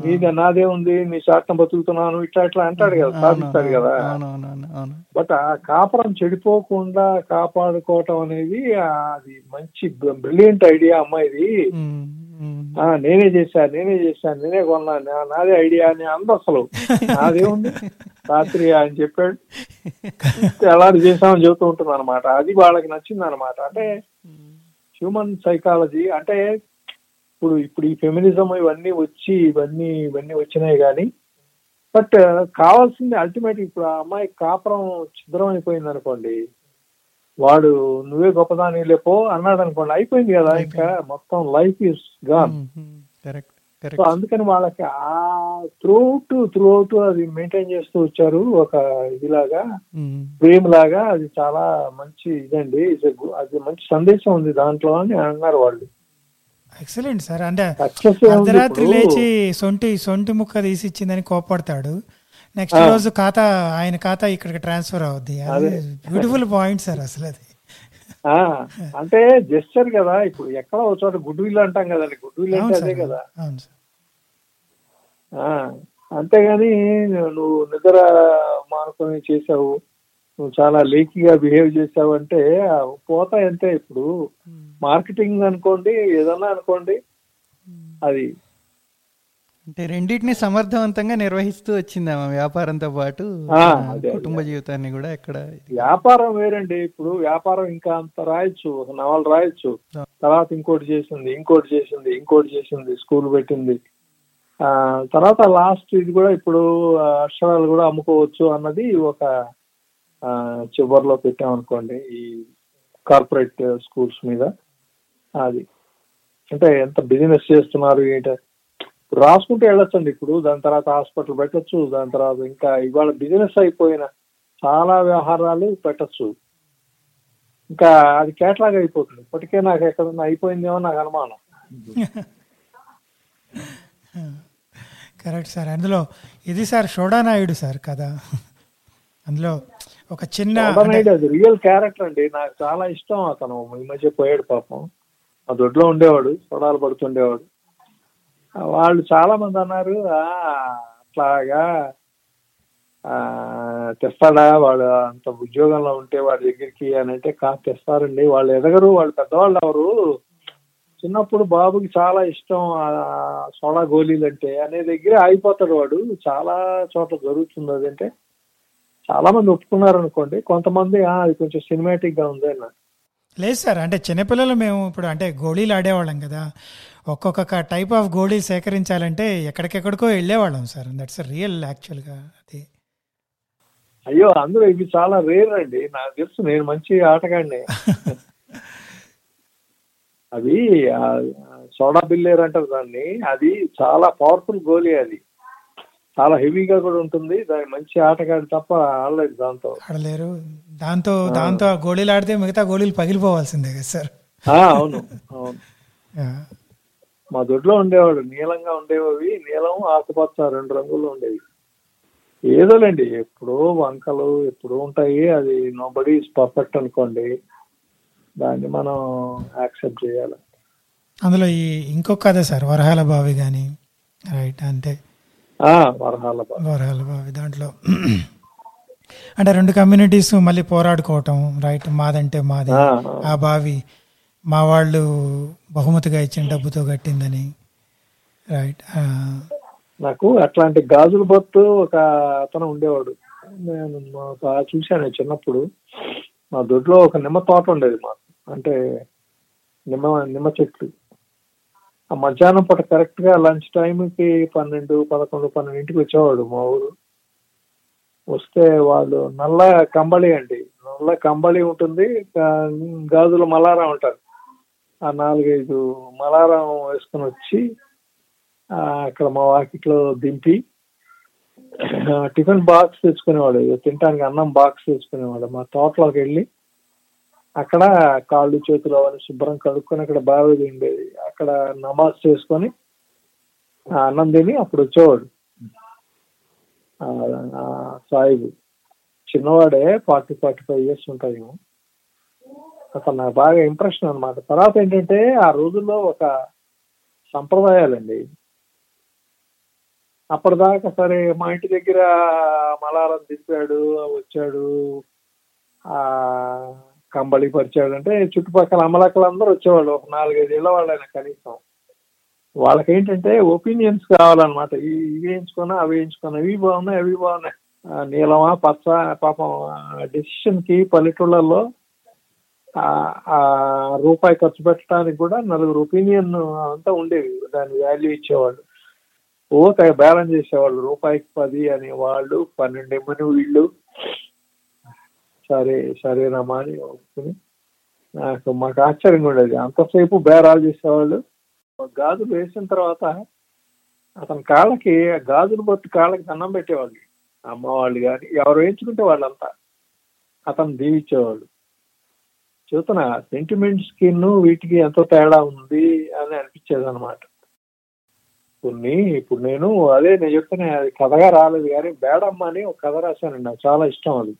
నీది నాదే ఉంది నీ శాతం బతుకుతున్నాను ఇట్లా ఇట్లా అంటాడు కదా సాధిస్తాడు కదా. బట్ ఆ కాపురం చెడిపోకుండా కాపాడుకోవటం అనేది అది మంచి బ్రిలియంట్ ఐడియా అమ్మాయిది. నేనే చేశాను నేనే చేశాను నేనే కొన్నాను నాదే ఐడియా అని అంద అసలు నాదే ఉంది. రాత్రి ఆయన చెప్పాడు. ఎలాంటి చేసామని చెబుతూ ఉంటుంది అనమాట అది వాళ్ళకి నచ్చింది అనమాట అంటే హ్యూమన్ సైకాలజీ అంటే ఇప్పుడు ఇప్పుడు ఈ ఫెమినిజం ఇవన్నీ వచ్చి ఇవన్నీ ఇవన్నీ వచ్చినాయి కానీ బట్ కావాల్సింది అల్టిమేట్ ఇప్పుడు ఆ అమ్మాయి కాపురం ఛిద్రం అయిపోయింది అనుకోండి వాడు నువ్వే గొప్పదాని లేపో అన్నాడు అనుకోండి అయిపోయింది కదా ఇంకా మొత్తం life is gone correct so అందుకని వాళ్ళకి ఆ త్రూఅవుట్ త్రూఅవుట్ అది మెయింటైన్ చేస్తూ వచ్చారు ఒక ఇదిలాగా ప్రేమ్ లాగా అది చాలా మంచి ఇదండి. అది మంచి సందేశం ఉంది దాంట్లో అని అన్నారు వాళ్ళు. ఎక్సలెంట్ సార్ అంటే అర్ధరాత్రి లేచి సొంటి సొంటి ముక్క తీసి ఇచ్చిందని కోపడతాడు నెక్స్ట్ రోజు ఖాతా ఆయన ఖాతా ఇక్కడికి ట్రాన్స్ఫర్ అవుద్ది. బ్యూటిఫుల్ పాయింట్ సార్ అసలు అది. అంటే జెస్చర్ కదా ఇప్పుడు ఎక్కడ ఒక చోట గుడ్ విల్ అంటాం కదండి గుడ్ విల్ అంటే అదే కదా. అంతేగాని నువ్వు నిద్ర మానుకొని చేసావు నువ్వు చాలా లేకీగా బిహేవ్ చేసావు అంటే పోతా అంతే ఇప్పుడు. మార్కెటింగ్ అనుకోండి ఏదన్నా అనుకోండి అది అంటే రెండింటిని సమర్థవంతంగా నిర్వహిస్తూ వచ్చింది ఆమె వ్యాపారంతో పాటు కుటుంబ జీవితాన్ని కూడా ఎక్కడ వ్యాపారం వేరండి. ఇప్పుడు వ్యాపారం ఇంకా అంత రాయొచ్చు ఒక నవల రాయొచ్చు. తర్వాత ఇంకోటి చేసింది ఇంకోటి చేసింది ఇంకోటి చేసింది స్కూల్ పెట్టింది. ఆ తర్వాత లాస్ట్ ఇది కూడా ఇప్పుడు అక్షరాలు కూడా అమ్ముకోవచ్చు అన్నది ఒక చివరిలో పెట్టామనుకోండి ఈ కార్పొరేట్ స్కూల్స్ మీద. అది. అంటే ఎంత బిజినెస్ చేస్తున్నారు ఏంటి? రాసుకుంటే వెళ్ళొచ్చండి ఇప్పుడు. దాని తర్వాత హాస్పిటల్ పెట్టొచ్చు. దాని తర్వాత ఇంకా ఇవాళ బిజినెస్ అయిపోయిన చాలా వ్యవహారాలు పెట్టొచ్చు. ఇంకా అది కేటలాగ్ అయిపోతుంది. ఇప్పటికే నాకు ఎక్కడన్నా అయిపోయిందేమో నాకు అనుమానం. Correct sir. అందులో ఇది సార్ షోడా నాయుడు సార్ కదా. అందులో ఒక చిన్న అది రియల్ క్యారెక్టర్ అండి. నాకు చాలా ఇష్టం అతను. ఈ మధ్య పోయాడు పాపం. ఆ దొడ్లో ఉండేవాడు. సొడాలు పడుతుండేవాడు. వాళ్ళు చాలా మంది అన్నారు అట్లాగా ఆ, తెస్తాడా? వాడు అంత ఉద్యోగంలో ఉంటే వాడి దగ్గరికి అని అంటే కా తెస్తారండి. వాళ్ళు ఎదగరు వాళ్ళు పెద్దవాళ్ళు ఎవరు? చిన్నప్పుడు బాబుకి చాలా ఇష్టం సోడా గోళీలు అంటే అనే దగ్గర ఆగిపోతాడు వాడు. చాలా చోట్ల జరుగుతుంది అదంటే చాలా మంది ఒప్పుకున్నారు అనుకోండి కొంతమంది "ఆ, అది కొంచెం సినిమాటిక్గా ఉంది అన్న లేదు సార్ అంటే చిన్నపిల్లలు మేము ఇప్పుడు అంటే గోళీలు ఆడేవాళ్ళం కదా. ఒక్కొక్క టైప్ ఆఫ్ గోళీ సేకరించాలంటే ఎక్కడికెక్కడికో వెళ్ళేవాళ్ళం సార్. దట్స్ రియల్ యాక్చువల్గా అది. అయ్యో అందులో ఇవి చాలా రేర్ అండి. నాకు తెలుసు నేను మంచి ఆటగాడిని. ఆ, సోడా బిల్లేర్ అంటారు దాన్ని. అది చాలా పవర్ఫుల్ గోలీ అది. చాలా హెవీగా కూడా ఉంటుంది. దాని మంచి ఆటగాడి తప్ప ఆడలేదు దాంతో. ఆడలేరు. దాంతో దాంతో గోళీలు ఆడితే మిగతా గోళీలు పగిలిపోవాల్సిందే కదా సార్. అవును అవును. మా దొడ్లో ఉండేవాడు నీలంగా ఉండేవి నీలం ఆకుపచ్చ రెండు రంగుల్లో ఉండేవి. ఏదోలేండి ఎప్పుడో వంకలు ఎప్పుడో ఉంటాయి అది నో బడీ ఇస్ పర్ఫెక్ట్ అనుకోండి దాన్ని మనం యాక్సెప్ట్ చేయాలి. అందులో ఈ ఇంకొక కథ సార్ వరహాల బావి కానీ రైట్ ఆ వరహాల వరహాల బావి దాంట్లో. అంటే రెండు కమ్యూనిటీస్ మళ్ళీ పోరాడుకోవటం రైట్ మాదంటే మాది. ఆ బావి మా వాళ్ళు బహుమతిగా ఇచ్చిన డబ్బుతో కట్టిందని రైట్ నాకు అట్లాంటి గాజుల బొత్తు ఒక అతను ఉండేవాడు. నేను చూశాను చిన్నప్పుడు. మా దొడ్లో ఒక నిమ్మ తోట ఉండేది మాకు. అంటే నిమ్మ నిమ్మ చెట్లు. ఆ మధ్యాహ్నం పూట కరెక్ట్గా లంచ్ టైంకి పన్నెండు పదకొండు పన్నెండింటికి వచ్చేవాడు మా ఊరు. వస్తే వాళ్ళు నల్ల కంబళి అండి. నల్ల కంబళి ఉంటుంది గాజుల మలారా ఉంటారు ఆ నాలుగైదు మలారం వేసుకొని వచ్చి అక్కడ మా వాకిట్లో దింపి టిఫిన్ బాక్స్ తెచ్చుకునేవాడు. ఇక తినడానికి అన్నం బాక్స్ తెచ్చుకునేవాడు. మా తోటలోకి వెళ్ళి అక్కడ కాళ్ళు చేతులు అవన్నీ శుభ్రం కడుక్కొని అక్కడ బాగా ఉండేది. అక్కడ నమాజ్ చేసుకొని అన్నం తిని అప్పుడు వచ్చేవాడు. సాయిబు. చిన్నవాడే ఫార్టీ ఫార్టీ ఫైవ్ ఇయర్స్ ఉంటాయేమో అసలు నాకు బాగా ఇంప్రెషన్ అన్నమాట. తర్వాత ఏంటంటే ఆ రోజుల్లో ఒక సంప్రదాయాలండి. అప్పటిదాకా సరే మా ఇంటి దగ్గర మలారం తిప్పాడు వచ్చాడు ఆ కంబళి పరిచాడు అంటే చుట్టుపక్కల అమలకలు అందరూ వచ్చేవాళ్ళు. ఒక నాలుగైదు ఇళ్ళ వాళ్ళైనా కనీసం. వాళ్ళకి ఏంటంటే ఒపీనియన్స్ కావాలన్నమాట. ఈ- ఇవి వేయించుకున్నా అవి వేయించుకున్నా ఇవి బాగున్నాయి అవి బాగున్నాయి. నీలమా పచ్చ పాపం డెసిషన్కి పల్లెటూళ్ళల్లో ఆ- ఆ రూపాయి ఖర్చు పెట్టడానికి కూడా నలుగురు ఒపీనియన్ అంతా ఉండేవి. దాని వాల్యూ ఇచ్చేవాళ్ళు. ఓకే బ్యాలెన్స్ చేసేవాళ్ళు. రూపాయికి పది అని వాళ్ళు పన్నెండు ఇమ్మని వీళ్ళు. సరే సరేనమ్మా అని ఒప్పుకుని. నాకు మాకు ఆశ్చర్యంగా ఉండేది. అంతసేపు బేరాలు చేసేవాళ్ళు. గాజులు వేసిన తర్వాత అతని కాళ్ళకి ఆ గాజులు బొట్టు కాళ్ళకి దండం పెట్టేవాళ్ళు. అమ్మ వాళ్ళు కానీ ఎవరు వేయించుకుంటే వాళ్ళంతా. అతను దీవించేవాళ్ళు. చూస్తున్నా సెంటిమెంట్ స్కిన్ వీటికి ఎంతో తేడా ఉంది అని అనిపించేది అనమాట కొన్ని ఇప్పుడు నేను అదే నేను చెప్తున్నా అది కథగా రాలేదు కానీ బేడమ్మ అని ఒక కథ రాశానండి నాకు చాలా ఇష్టం అది.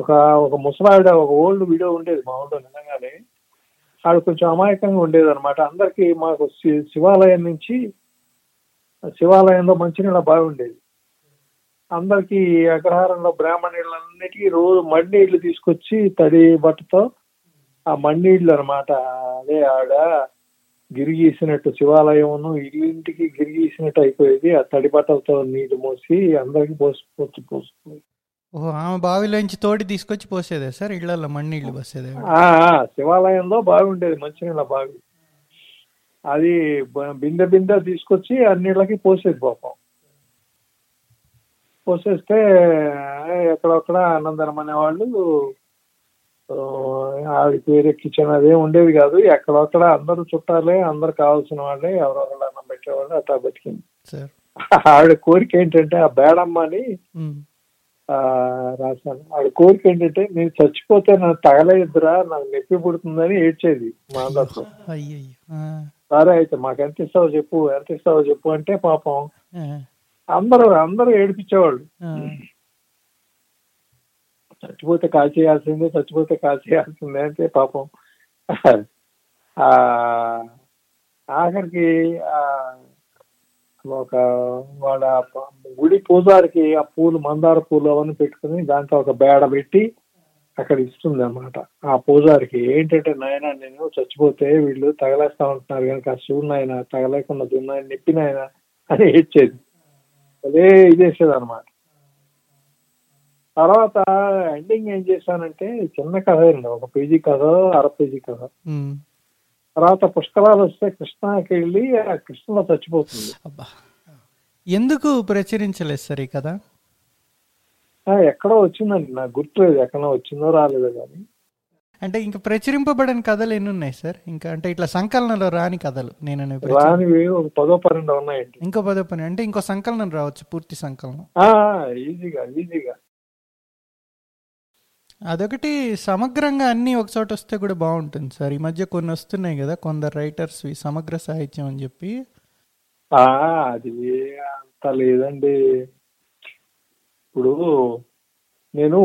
ఒక ఒక ముసలావిడ ఒక ఓల్డ్ వీడియో ఉండేది మా ఊళ్ళో నిజంగానే. ఆవిడ కొంచెం అమాయకంగా ఉండేది అనమాట అందరికి మాకు శి- శివాలయం నుంచి శివాలయంలో మంచినీళ్ళ బావి ఉండేది. అందరికి అగ్రహారంలో బ్రాహ్మణులన్నిటికీ రోజు మడినీళ్ళు తీసుకొచ్చి తడి బట్టతో ఆ మడినీళ్ళు అనమాట అదే ఆవిడ గిరిగీసినట్టు శివాలయం ఇంటికి గిరిగీసినట్టు అయిపోయేది. ఆ తడి బట్టలతో నీళ్ళు మోసి అందరికి పోసి పోసి పోసి ఓహో ఆమె బావిలోంచి తోడి తీసుకొచ్చి పోసేదే సార్? ఇళ్ళలో మಣ್ಣీళ్ళు పోసేదే. శివాలయంలో బావి ఉండేది మంచినీళ్ళ బావి. అది బిందె బిందె తీసుకొచ్చి అన్నిళ్ళకి పోసేది పాపం. పోసేస్తే ఎక్కడొక్కడ ఆనందరం అనేవాళ్ళు ఆ, ఆవిడ పేరు కిచెన్ అదే ఉండేది కాదు. ఎక్కడొక్కడ అందరూ చుట్టాలే అందరు కావాల్సిన వాళ్ళే ఎవరో ఒకళ్ళు అన్నం పెట్టేవాళ్ళు అట్లా బతికింది. ఆవిడ కోరిక ఏంటంటే ఆ బేడమ్మని ఉమ్. ఆ, రాశాను. ఆవిడ కోరిక ఏంటంటే నేను చచ్చిపోతే నాకు తగలేదురా నాకు నొప్పి పుడుతుందని ఏడ్చేది మా అందరితో. సరే అయితే మాకు ఎంత ఇస్తావో చెప్పు ఎంత ఇస్తావో చెప్పు అంటే పాపం అందరూ అందరూ ఏడిపించేవాళ్ళు. చచ్చిపోతే కాల్ చేయాల్సిందే చచ్చిపోతే కాల్ చేయాల్సిందే అంటే పాపం. ఆ ఆఖరికి ఆ ఒక వాళ్ళ గుడి పూజారికి ఆ పూలు మందార పూలు అవన్నీ పెట్టుకుని దాంట్లో ఒక బేడ పెట్టి అక్కడ ఇస్తుంది అనమాట ఆ పూజారికి ఏంటంటే నాయన నేను చచ్చిపోతే వీళ్ళు తగలేస్తా ఉంటున్నారు కనుక శివుడు నాయన తగలేకుండా దున్నాయన నెప్పి నాయన అని ఏడ్చేది. అదే ఇదేసేది అనమాట తర్వాత ఎండింగ్ ఏం చేశానంటే చిన్న కథ అండి ఒక పేజీ కథ అర పేజీ కథ. తర్వాత పుష్కరాలు వస్తే కృష్ణకి వెళ్ళి ఆ కృష్ణలో చచ్చిపోతుంది. ఎందుకు ప్రచురించలేదు సార్ ఈ కథ? ఎక్కడో వచ్చిందండి నాకు గుర్తులేదు ఎక్కడో వచ్చిందో రాలేదో కానీ అంటే ఇంకా ప్రచురింపబడిన కథలు ఎన్ని ఉన్నాయి సార్? ఇంకా అంటే ఇట్లా సంకలనంలో రాని కథలు నేను రానివి పదో పన్నెండు ఉన్నాయండి. ఇంకో పదో పని అంటే ఇంకో సంకలనం రావచ్చు పూర్తి సంకలనం. ఈజీగా ఈజీగా. అదొకటి సమగ్రంగా అన్నీ ఒక చోట వస్తే కూడా బాగుంటుంది సార్. ఈ మధ్య కొన్ని వస్తున్నాయి కదా కొందరు రైటర్స్ సమగ్ర సాహిత్యం అని చెప్పి. అది అంత లేదండి. ఇప్పుడు నేను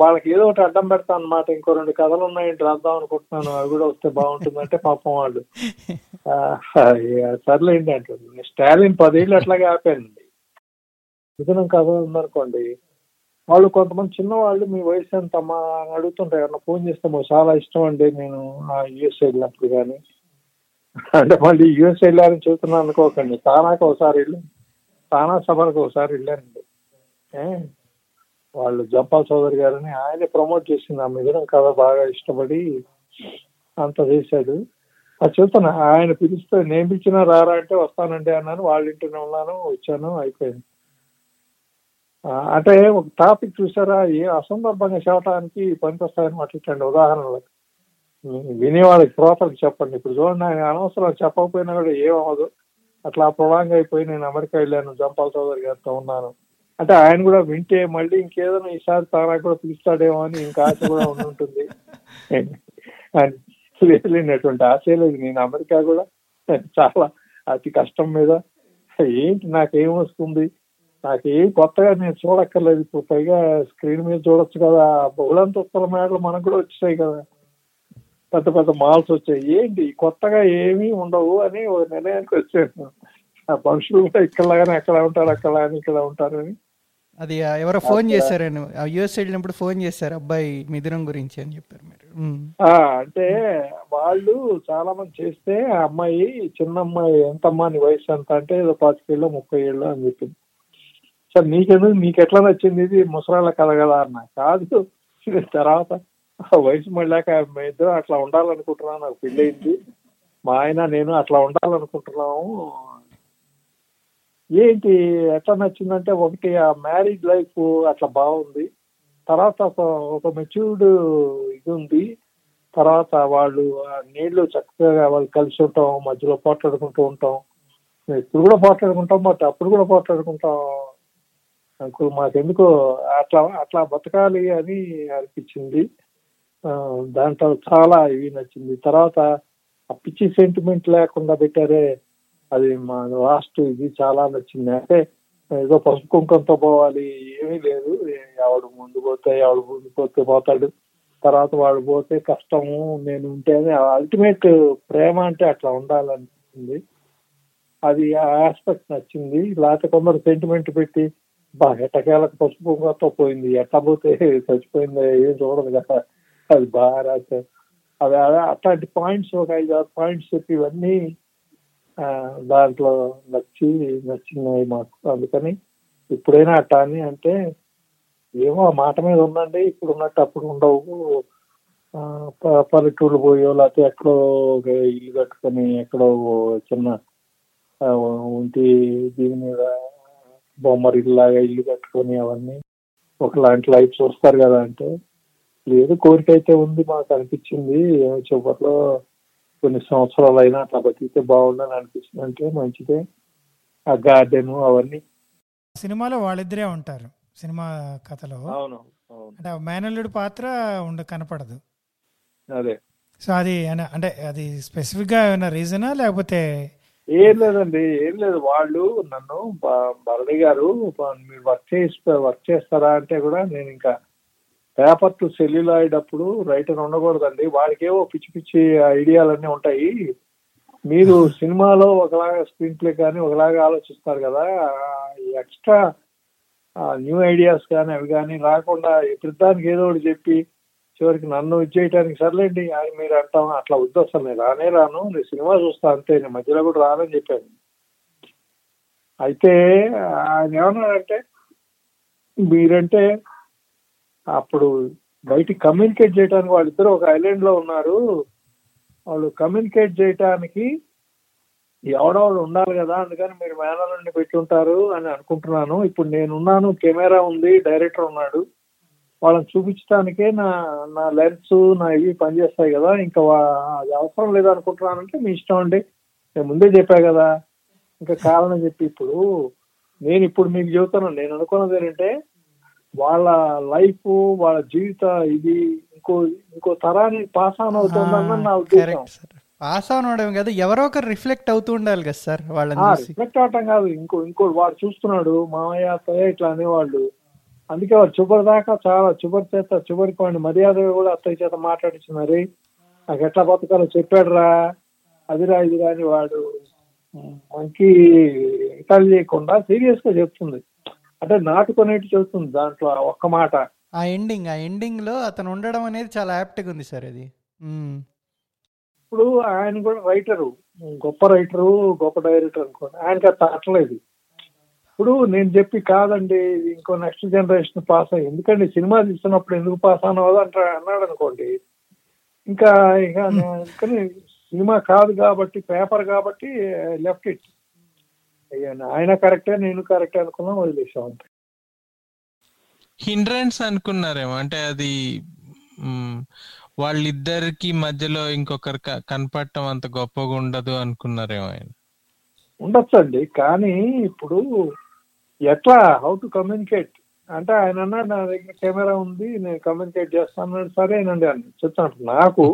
వాళ్ళకి ఏదో ఒకటి అడ్డం పెడతాను అనమాట ఇంకో రెండు కథలు ఉన్నాయండి రాద్దాం అనుకుంటున్నాను. అవి కూడా వస్తే బాగుంటుందంటే పాపం వాళ్ళు. సర్లేండి అంటుంది. స్టాలిన్ పదేళ్ళు అట్లాగే ఆపానండి. మిథునం కథ ఉందనుకోండి. వాళ్ళు కొంతమంది చిన్నవాళ్ళు మీ వయసు ఎంత అమ్మా అని అడుగుతుంటారు. ఎవరన్నా ఫోన్ చేస్తే మాకు చాలా ఇష్టం అండి నేను యుఎస్ వెళ్ళినప్పుడు కానీ. అంటే మళ్ళీ యుఎస్ వెళ్ళారని చెబుతున్నాను అనుకోకండి. తానాకి ఒకసారి వెళ్ళి తానా సభలకు ఒకసారి వెళ్ళానండి. ఏ? వాళ్ళు జంపాల్ చౌదరి గారని ఆయనే ప్రమోట్ చేసింది ఆ మిథునం కథ బాగా ఇష్టపడి అంత చేశాడు. అది చెప్తాను ఆయన పిలిస్తే నేను పిలిచినా రారా అంటే వస్తానండి అన్నాను. వాళ్ళ ఇంటినే ఉన్నాను వచ్చాను అయిపోయింది. అంటే ఒక టాపిక్ చూసారా? ఏ అసందర్భంగా చెప్పడానికి పనికొస్తాయని మాట్లాడండి ఉదాహరణలకు వినేవాళ్ళకి శ్రోతలకు చెప్పండి. ఇప్పుడు చూడండి ఆయన అనవసరం చెప్పకపోయినా కూడా ఏమవదు అట్లా ప్రొలాంగ్ అయిపోయి నేను అమెరికా వెళ్ళాను జంపాల్ చౌదరి గారితో ఉన్నాను. అంటే ఆయన కూడా వింటే మళ్ళీ ఇంకేదైనా ఈసారి తారా కూడా పిలుస్తాడేమో అని ఇంకా ఆశ కూడా ఉంటుంది. అని వెళ్ళినటువంటి ఆశ లేదు నేను అమెరికా కూడా చాలా అతి కష్టం మీద ఏంటి నాకేం వస్తుంది? నాకేం కొత్తగా నేను చూడక్కర్లేదు. ఇప్పుడు పైగా స్క్రీన్ మీద చూడొచ్చు కదా. బహుళంతస్తుల మేడలు మనకు కూడా వచ్చాయి కదా. పెద్ద పెద్ద మాల్స్ వచ్చాయి. ఏంటి? కొత్తగా ఏమీ ఉండవు అని ఒక నిర్ణయానికి వచ్చాను. ఆ మనుషులు కూడా ఇక్కడలాగానే అక్కడ ఉంటారు అక్కడ అని ఇక్కడ ఉంటారని అది ఎవరో ఫోన్ చేశారని యుఎస్ వెళ్ళినప్పుడు ఫోన్ చేశారు అబ్బాయి మిథునం గురించి అని చెప్పారు మీరు. అంటే వాళ్ళు చాలా మంది చేస్తే ఆ అమ్మాయి చిన్న అమ్మాయి ఎంత అమ్మా నీ వయసు ఎంత? అంటే ఏదో పాతికేళ్ళు ముప్పై ఏళ్ళు అని చెప్పింది. సార్ నీకెందుకు నీకు ఎట్లా నచ్చింది ఇది? ముసరాళ్ళ కథ కదా అన్న. కాదు తర్వాత వయసు మళ్ళాక ఇద్దరు అట్లా ఉండాలనుకుంటున్నాం నాకు పెళ్ళయింది. మా ఆయన నేను అట్లా ఉండాలనుకుంటున్నాము. ఏంటి ఎట్లా నచ్చిందంటే ఒకటి ఆ మ్యారీడ్ లైఫ్ అట్లా బాగుంది. తర్వాత ఒక ఒక మెచ్యూర్డ్ ఇది ఉంది. తర్వాత వాళ్ళు ఆ నీళ్ళు చక్కగా వాళ్ళు కలిసి ఉంటాం మధ్యలో పోట్లాడుకుంటూ ఉంటాం. ఇప్పుడు కూడా పోట్లాడుకుంటాం బట్ అప్పుడు కూడా పోట్లాడుకుంటాం. అంకుల్ మాకెందుకో అట్లా అట్లా బతకాలి అని అనిపించింది. దాంట్లో చాలా ఇవి నచ్చింది. తర్వాత ఆ పిచ్చి సెంటిమెంట్ లేకుండా పెట్టారే అది మా లాస్ట్ ఇది చాలా నచ్చింది. అంటే ఏదో పసుపు కుంకంతో పోవాలి ఏమీ లేదు. ఎవడు ముందు పోతే ఎవడు ముందు పోతే పోతాడు. తర్వాత వాడు పోతే కష్టము నేను ఉంటేనే అల్టిమేట్ ప్రేమ అంటే అట్లా ఉండాలనిపించింది. అది ఆ ఆస్పెక్ట్ నచ్చింది. లేకపోతే కొందరు సెంటిమెంట్ పెట్టి బా ఎట్టకేలకు పసుపు కుంకంతో పోయింది ఎట్ట పోతే చచ్చిపోయింది ఏం చూడదు కదా. అది బాగా రాశారు. అది అదే అట్లాంటి పాయింట్స్ ఒక ఐదు ఆరు పాయింట్స్ చెప్పి ఇవన్నీ దాంట్లో నచ్చి నచ్చినాయి మాకు. అందుకని ఇప్పుడైనా అట్టా అని అంటే ఏమో ఆ మాట మీద ఉందండి. ఇప్పుడు ఉన్నట్టు అప్పుడు ఉండవు ప- పల్లెటూళ్ళు పోయో లేకపోతే ఎక్కడో ఒక ఇల్లు కట్టుకొని ఎక్కడో చిన్న ఉంటి దీని మీద బొమ్మరి లాగా ఇల్లు కట్టుకొని అవన్నీ ఒకలాంటి లైఫ్ చూస్తారు కదా అంటే. లేదు కోరిక అయితే ఉంది మాకు అనిపించింది. చివరిలో కొన్ని సంవత్సరాలు అయినా అట్లా బతికితే బాగుండని అనిపిస్తుంది. అంటే మంచిదే. ఆ గార్డెన్ అవన్నీ. సినిమాలో వాళ్ళిద్దరే ఉంటారు. సినిమా కథలో. అవును అంటే మేనల్లుడి పాత్ర ఉండ కనపడదు. అదే. సో అది అంటే అది స్పెసిఫిక్గా ఏమైనా రీజనా లేకపోతే ఏం లేదండి ఏం లేదు. వాళ్ళు నన్ను భరణి గారు మీరు వర్క్ చేసి వర్క్ చేస్తారా అంటే కూడా నేను ఇంకా పేపర్ టు సెల్యులాయిడ్ అప్పుడు రైటర్ ఉండకూడదండి. వాడికేవో పిచ్చి పిచ్చి ఐడియాలన్నీ ఉంటాయి. మీరు సినిమాలో ఒకలాగా స్క్రీన్ ప్లే కానీ ఒకలాగా ఆలోచిస్తారు కదా ఎక్స్ట్రా న్యూ ఐడియాస్ కానీ అవి కానీ రాకుండా ప్రతిదానికి ఏదో ఒకటి చెప్పి చివరికి నన్ను ఇది చేయడానికి సర్లేండి అని మీరు అంటాం. అట్లా వద్దు అసలు నేను రానే రాను. నేను సినిమా చూస్తా అంతే నేను మధ్యలో కూడా రానని చెప్పాను. అయితే ఆయన ఏమన్నాడంటే మీరంటే అప్పుడు బయటికి కమ్యూనికేట్ చేయడానికి వాళ్ళిద్దరు ఒక ఐలాండ్లో ఉన్నారు. వాళ్ళు కమ్యూనికేట్ చేయటానికి ఎవడెవడు ఉండాలి కదా అందుకని మీరు మేనల్ని పెట్టి ఉంటారు అని అనుకుంటున్నాను. ఇప్పుడు నేనున్నాను కెమెరా ఉంది డైరెక్టర్ ఉన్నాడు. వాళ్ళని చూపించడానికే నా నా లెన్స్ నా ఇవి పనిచేస్తాయి కదా ఇంకా అది అవసరం లేదు అనుకుంటున్నానంటే మీ ఇష్టం అండి. నేను ముందే చెప్పా కదా. ఇంకా కారణం చెప్పి ఇప్పుడు నేను ఇప్పుడు మీకు చెబుతాను నేను అనుకున్నది ఏంటంటే వాళ్ళ లైఫ్ వాళ్ళ జీవిత ఇది ఇంకో ఇంకో తరానికి పాస్ ఆన్ అవుతుందన్న నా ఉద్దేశం. పాస్ అవడం కదా ఎవరో ఒకరు రిఫ్లెక్ట్ అవుతూ ఉండాలి కదా సార్ వాళ్ళని చూసి. రిఫ్లెక్ట్ అవటం కాదు ఇంకో ఇంకో వాడు చూస్తున్నాడు మామయ్య అత్తయ్య ఇట్లా అనేవాళ్ళు. అందుకే వాడు చివరి దాకా చాలా చివరి చేత చివరికి వాడిని మర్యాద కూడా అత్తయ్య చేత మాట్లాడించినారు నాకు ఎట్లా బతకాలో చెప్పాడురా అదిరా ఇదిరా అని వాడు మనకి ఇటాలు చేయకుండా సీరియస్గా చెప్తుంది. అంటే నాటుకునేట్టు చెప్తుంది దాంట్లో ఒక్క మాట. ఆ ఎండింగ్ ఆ ఎండింగ్లో అతను ఉండడం అనేది చాలా యాప్ట్గా ఉంది సార్ అది. ఇప్పుడు ఆయన కూడా రైటరు గొప్ప రైటరు గొప్ప డైరెక్టర్ అనుకోండి ఆయనకి అది తట్టలేదు. ఇప్పుడు నేను చెప్పి కాదండి ఇంకో నెక్స్ట్ జనరేషన్ పాస్ అయ్యి ఎందుకండి సినిమా తీస్తున్నప్పుడు ఎందుకు పాస్ అన్నవాడు అంటా అన్నాడు అనుకోండి. ఇంకా ఇక సినిమా కాదు కాబట్టి పేపర్ కాబట్టి లెఫ్ట్ ఇట్ ఆయన కరెక్టే నేను కరెక్టే అనుకున్నా వదిలేసాం అంతే. హిండ్రెన్స్ అనుకున్నారేమో అంటే అది వాళ్ళిద్దరికి మధ్యలో ఇంకొకరు కనపడటం అంత గొప్పగా ఉండదు అనుకున్నారేమో ఆయన. ఉండొచ్చండి కానీ ఇప్పుడు ఎట్లా హౌ టు కమ్యూనికేట్ అంటే ఆయన అన్నాడు నా దగ్గర కెమెరా ఉంది నేను కమ్యూనికేట్ చేస్తాను సరేనండి అని చెప్తాను. నాకు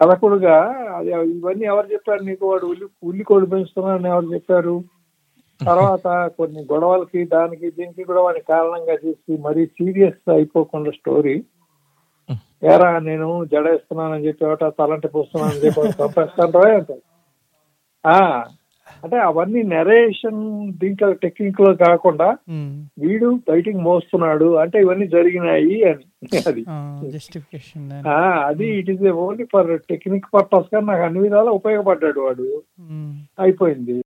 కథకుడుగా అది ఇవన్నీ ఎవరు చెప్పారు నీకు? వాడు ఉల్లి ఉల్లి కోడి పెంచుతున్నాడని ఎవరు చెప్పారు? తర్వాత కొన్ని గొడవలకి దానికి దీనికి కూడా వాడిని కారణంగా చేసి మరీ సీరియస్ అయిపోకుండా స్టోరీ ఏరా నేను జడేస్తున్నానని చెప్పి ఒకట తలంటి పోస్తున్నానని చెప్పి రా అంటారు. ఆ అంటే అవన్నీ నెరేషన్ దీంట్లో టెక్నిక్లో కాకుండా. వీడు బయటికి మోస్తున్నాడు అంటే ఇవన్నీ జరిగినాయి అని అది అది it is only for technique పర్పస్గా నాకు అన్ని విధాలా ఉపయోగపడ్డాడు వాడు. అయిపోయింది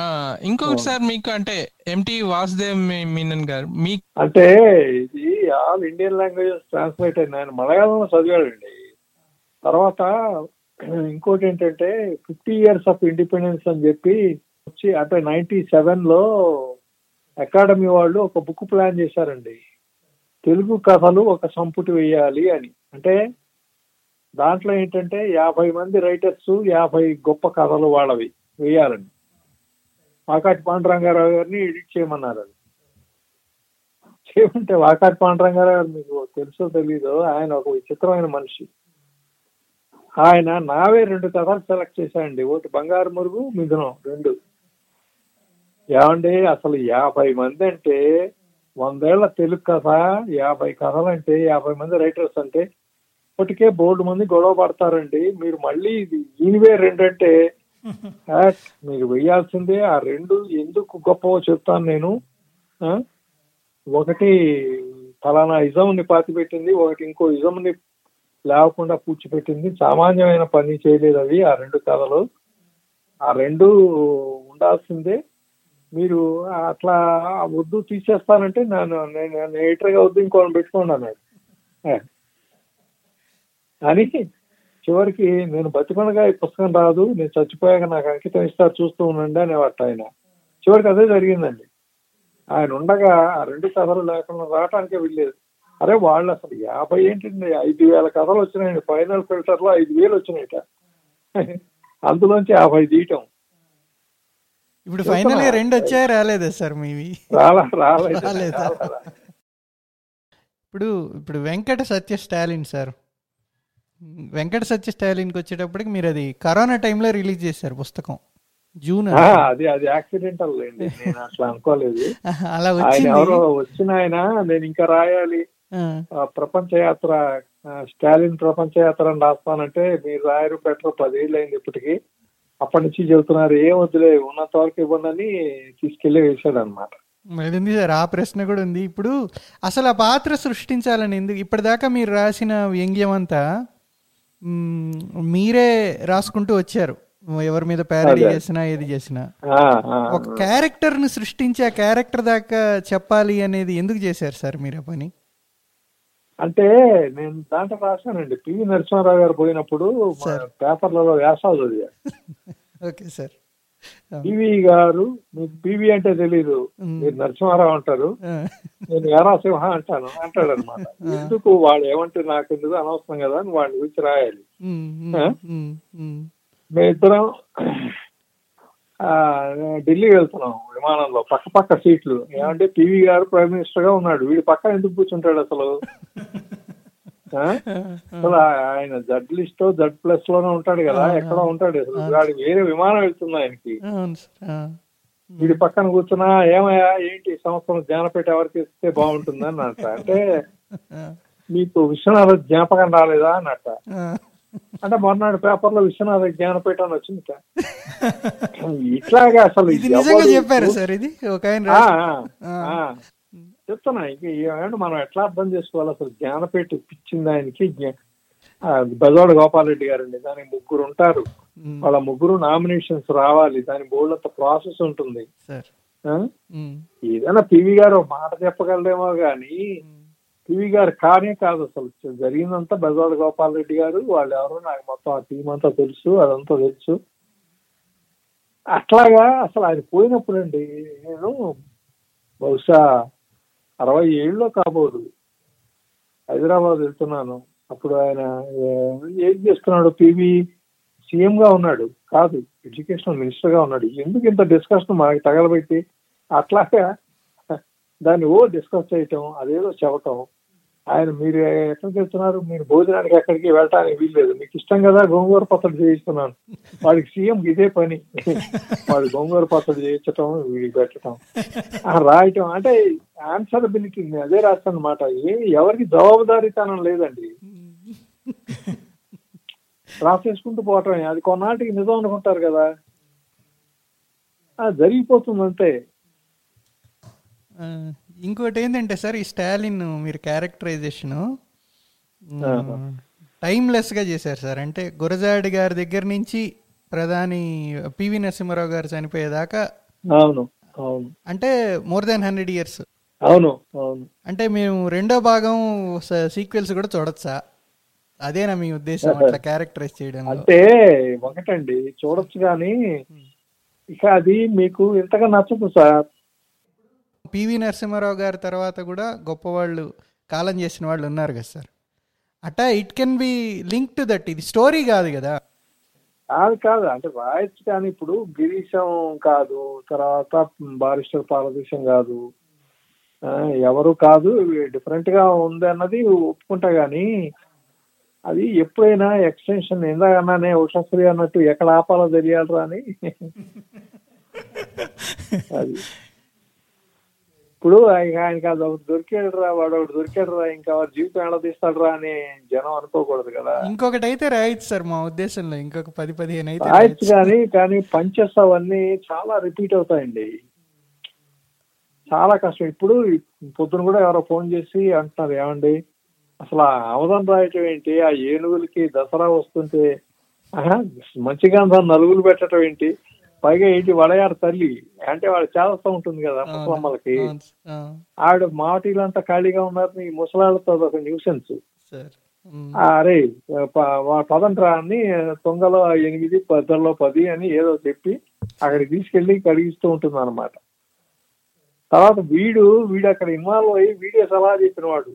ఆ, ఇంకొకటి సార్ మీకు అంటే ఎంటి వాసుదేవ్ మీనన్ గారు మీ అంటే ఇది ఆల్ ఇండియన్ లాంగ్వేజెస్ ట్రాన్స్లేట్ అయింది. ఆయన మలయాళంలో చదివాడండి. తర్వాత ఇంకోటి ఏంటంటే ఫిఫ్టీ ఇయర్స్ ఆఫ్ ఇండిపెండెన్స్ అని చెప్పి వచ్చి అంటే నైన్టీ సెవెన్లో అకాడమీ వాళ్ళు ఒక బుక్ ప్లాన్ చేశారండి. తెలుగు కథలు ఒక సంపుటి వేయాలి అని. అంటే దాంట్లో ఏంటంటే యాభై మంది రైటర్స్ యాభై గొప్ప కథలు వాళ్ళవి వేయాలని వాకాటి పాండురంగారావు గారిని ఎడిట్ చేయమన్నారు అది. చేయమంటే వాకాటి పాండురంగారావు గారు మీకు తెలుసో తెలీదో ఆయన ఒక విచిత్రమైన మనిషి. ఆయన నావే రెండు కథలు సెలెక్ట్ చేశాయండి ఒకటి బంగారు మురుగు మిథునం రెండు. ఏమండి అసలు యాభై మంది అంటే వందేళ్ళ తెలుగు కథ యాభై కథలు అంటే యాభై మంది రైటర్స్ అంటే ఇప్పటికే బోర్డు మంది గొడవ పడతారండి. మీరు మళ్ళీ ఇది ఈనివే రెండు అంటే మీరు వెయ్యాల్సిందే. ఆ రెండు ఎందుకు గొప్పవో చెప్తాను నేను. ఆ? ఒకటి ఫలానా ఇజంని పాతి పెట్టింది ఒకటి ఇంకో ఇజంని లేకుండా పూడ్చిపెట్టింది. సామాన్యమైన పని చేయలేదు అవి ఆ రెండు కథలు ఆ రెండు ఉండాల్సిందే. మీరు అట్లా వద్దు తీసేస్తానంటే నేను నేను ఎయిటర్గా వద్దు ఇంకోని పెట్టుకోండి అన్నాడు. అని చివరికి నేను బతికొనగా ఈ పుస్తకం రాదు నేను చచ్చిపోయాక నాకు అంకితం ఇస్తారు చూస్తూ ఉండండి అనేవాట ఆయన. చివరికి అదే జరిగిందండి. ఆయన ఉండగా ఆ రెండు కథలు లేకుండా రావటానికే వెళ్ళలేదు అరే వాళ్ళు అసలు యాభై ఏంటండి? ఐదు వేల కథలు వచ్చినాయండి. ఫైనల్ ఫిల్టర్లో ఐదు వేలు వచ్చినాయిట. అందులోంచి యాభై తీయటం. ఇప్పుడు ఫైనల్ రెండు వచ్చాయి? రాలేదా సార్ మీవి? రాలా రాలేదు. రాలేదా? రాలా. ఇప్పుడు ఇప్పుడు వెంకట సత్య స్టాలిన్ సార్. వెంకట సత్య స్టాలిన్కి వచ్చేటప్పటికి మీరు అది కరోనా టైంలో రిలీజ్ చేశారు పుస్తకం. జూన్ అది. అది యాక్సిడెంటల్ లేండి. నేను అట్లా అనుకోలేదు. అలా ఆయన ఎవరో వచ్చిన ఆయన నేను ఇంకా రాయాలి. ప్రపంచ యాత్ర స్టాలిన్ ప్రపంచ యాత్ర అని రాస్తానంటే మీరు రాయరు పెట్టరు. పదేళ్ళు అయింది ఇప్పటికి. అప్పటి నుంచి చెబుతున్నారు ఏం వద్దులే ఉన్నంత వరకు ఇవ్వండి అని తీసుకెళ్ళి వేసాడు అనమాట ఉంది సార్ ఆ ప్రశ్న కూడా ఉంది. ఇప్పుడు అసలు ఆ పాత్ర సృష్టించాలని ఎందుకు? ఇప్పటిదాకా మీరు రాసిన వ్యంగ్యం అంతా మీరే రాసుకుంటూ వచ్చారు. ఎవరి మీద ప్యారడీ. చేసినా ఏది చేసినా. ఒక క్యారెక్టర్ని సృష్టించి ఆ క్యారెక్టర్ దాకా చెప్పాలి అనేది ఎందుకు చేశారు సార్ మీరు ఆ పని? అంటే నేను దాంట్లో రాశానండి. పివి నరసింహారావు గారు పోయినప్పుడు. పేపర్లలో వ్యాసాలు చదివా ఓకే సార్. పివి గారు మీకు పివి అంటే తెలీదు. మీరు నరసింహారావు అంటారు. నేను ఎరాసింహ అంటాను అంటాడు అనమాట ఎందుకు వాడు ఏమంటే నాకు ఎందుకు అనవసరం కదా అని వాడిని గురించి రాయాలి. మేమిద్దరం ఢిల్లీ వెళ్తున్నాం విమానంలో పక్క పక్క సీట్లు. ఏమంటే పివి గారు ప్రైమ్ మినిస్టర్గా ఉన్నాడు. వీడి పక్క ఎందుకు కూర్చుంటాడు అసలు? అసలు ఆయన జడ్ లిస్ట్ జడ్ ప్లస్లోనే ఉంటాడు కదా ఎక్కడో ఉంటాడు అసలు. వాడి వేరే విమానం వెళ్తుంది ఆయనకి. వీడి పక్కన కూర్చున్నా ఏమయ్యా ఏంటి సంవత్సరం జ్ఞానపేట ఎవరికి ఇస్తే బాగుంటుంది? అన్నట్ట అంటే. మీకు విశ్వనాథ జ్ఞాపకం రాలేదా? అన్నట్ట. అంటే. మొన్నటి పేపర్లో విశ్వనాథ జ్ఞానపేట అని వచ్చింది. ఇట్లాగా అసలు చెప్పారు సార్ ఇది? చెప్తున్నా ఇంక ఏమంటే మనం ఎట్లా అర్థం చేసుకోవాలి? అసలు జ్ఞానపేట ఇప్పించింది ఆయనకి బెజవాడ గోపాలరెడ్డి గారండి. దానికి ముగ్గురు ఉంటారు. వాళ్ళ ముగ్గురు నామినేషన్స్ రావాలి. దాని బోర్డు అంత ప్రాసెస్ ఉంటుంది. ఏదైనా పివి గారు మాట చెప్పగలరేమో గాని పివి గారు కానే కాదు అసలు. జరిగిందంతా బెజవాడ గోపాల్ రెడ్డి గారు వాళ్ళు ఎవరో నాకు మొత్తం ఆ టీం అంతా తెలుసు అదంతా తెలుసు. అట్లాగా అసలు ఆయన పోయినప్పుడు అండి నేను బహుశా అరవై ఏళ్ళలో కాబోదు. హైదరాబాద్ వెళ్తున్నాను. అప్పుడు ఆయన ఏం చేస్తున్నాడు? పివి సీఎం గా ఉన్నాడు. కాదు ఎడ్యుకేషన్ మినిస్టర్గా ఉన్నాడు. ఎందుకు ఇంత డిస్కషన్ మనకి తగలబెట్టి అట్లాగా దాన్ని ఓ డిస్కస్ చేయటం అదేదో చెప్పటం ఆయన మీరు ఎక్కడికి వెళ్తున్నారు మీరు భోజనానికి ఎక్కడికి వెళ్ళటానికి వీల్లేదు. మీకు ఇష్టం కదా గోంగూర పచ్చడి చేయిస్తున్నాను. వాడికి సీఎం ఇదే పని. వాడు గోంగూర పచ్చడి చేయించటం వీడికి పెట్టడం రాయటం అంటే ఆన్సరబిలిటీ అదే రాస్తానమాట అనమాట ఏమి ఎవరికి జవాబుదారీతనం లేదండి. రాసేసుకుంటూ పోవటం అది కొన్నాటికి నిజం అనుకుంటారు కదా. ఆ, జరిగిపోతుంది అంతే. ఇంకోటి ఏంటంటే సార్ ఈ స్టాలిన్ మీరు క్యారెక్టరైజేషన్ టైమ్లెస్గా చేశారు సార్. అంటే గురజాడి గారి దగ్గర నుంచి ప్రధాని పివి నరసింహారావు గారు చనిపోయేదాకా అవును అవును. అంటే మోర్ దాన్ హండ్రెడ్ ఇయర్స్. అవును అవును. అంటే మేము రెండో భాగం సీక్వెల్స్ కూడా చూడొచ్చా? అదేనా మీ ఉద్దేశం అట్లా క్యారెక్టరైజ్ చేయడంలో? అంటే ఒకటండి చూడొచ్చు కానీ ఇక అది మీకు ఇంతగా నచ్చదు సార్. పివి నరసింహారావు గారి తర్వాత కూడా గొప్పవాళ్ళు కాలం చేసిన వాళ్ళు ఉన్నారు కదా సార్. అట్టా it can be link to that ఇది స్టోరీ కాదు కదా. కాదు కాదు అంటే రాయొచ్చు కానీ ఇప్పుడు గిరీశం కాదు తర్వాత బారిస్టర్ పారదేశం కాదు ఎవరు కాదు డిఫరెంట్గా ఉంది అన్నది ఒప్పుకుంటా గానీ అది ఎప్పుడైనా ఎక్స్టెన్షన్ ఇందాకన్నానే ఉషశ్రీ అన్నట్టు ఎక్కడ ఆపాలో తెలియాలరా అని. అది. ఇప్పుడు ఆయన ఆయనకి అది ఒకటి దొరికాడు రా వాడు ఒకటి దొరికాడు రా ఇంకా వాడు జీవితం ఎలా తీస్తాడు రా అని జనం అనుకోకూడదు కదా. ఇంకొకటి అయితే రాయొచ్చు సార్ మా ఉద్దేశంలో ఇంకొక పది పదిహేను అయితే రాయొచ్చు. కానీ కానీ పంచెస్ అవన్నీ చాలా రిపీట్ అవుతాయండి. చాలా కష్టం. ఇప్పుడు పొద్దున కూడా ఎవరో ఫోన్ చేసి అంటున్నారు ఏమండి? అసలు ఆ అవధం రాయటం ఏంటి? ఆ ఏనుగులకి దసరా వస్తుంటే మంచిగా దాన్ని నలుగులు పెట్టడం ఏంటి? పైగా ఏంటి వడయారు తల్లి. అంటే వాడు చేస్తూ ఉంటుంది కదా ముసలమ్మలకి. ఆవిడ మాటీలంతా ఖాళీగా ఉన్నారు ఈ ముసలాళ్ళతో ఒక న్యూసెన్స్. అరే పదంట్రా అని తొంగలో ఎనిమిది పద్దల్లో పది అని ఏదో చెప్పి అక్కడికి తీసుకెళ్ళి కడిగిస్తూ ఉంటుంది అనమాట తర్వాత వీడు వీడు అక్కడ ఇన్వాల్వ్ అయ్యి వీడియో సలహా చెప్పిన వాడు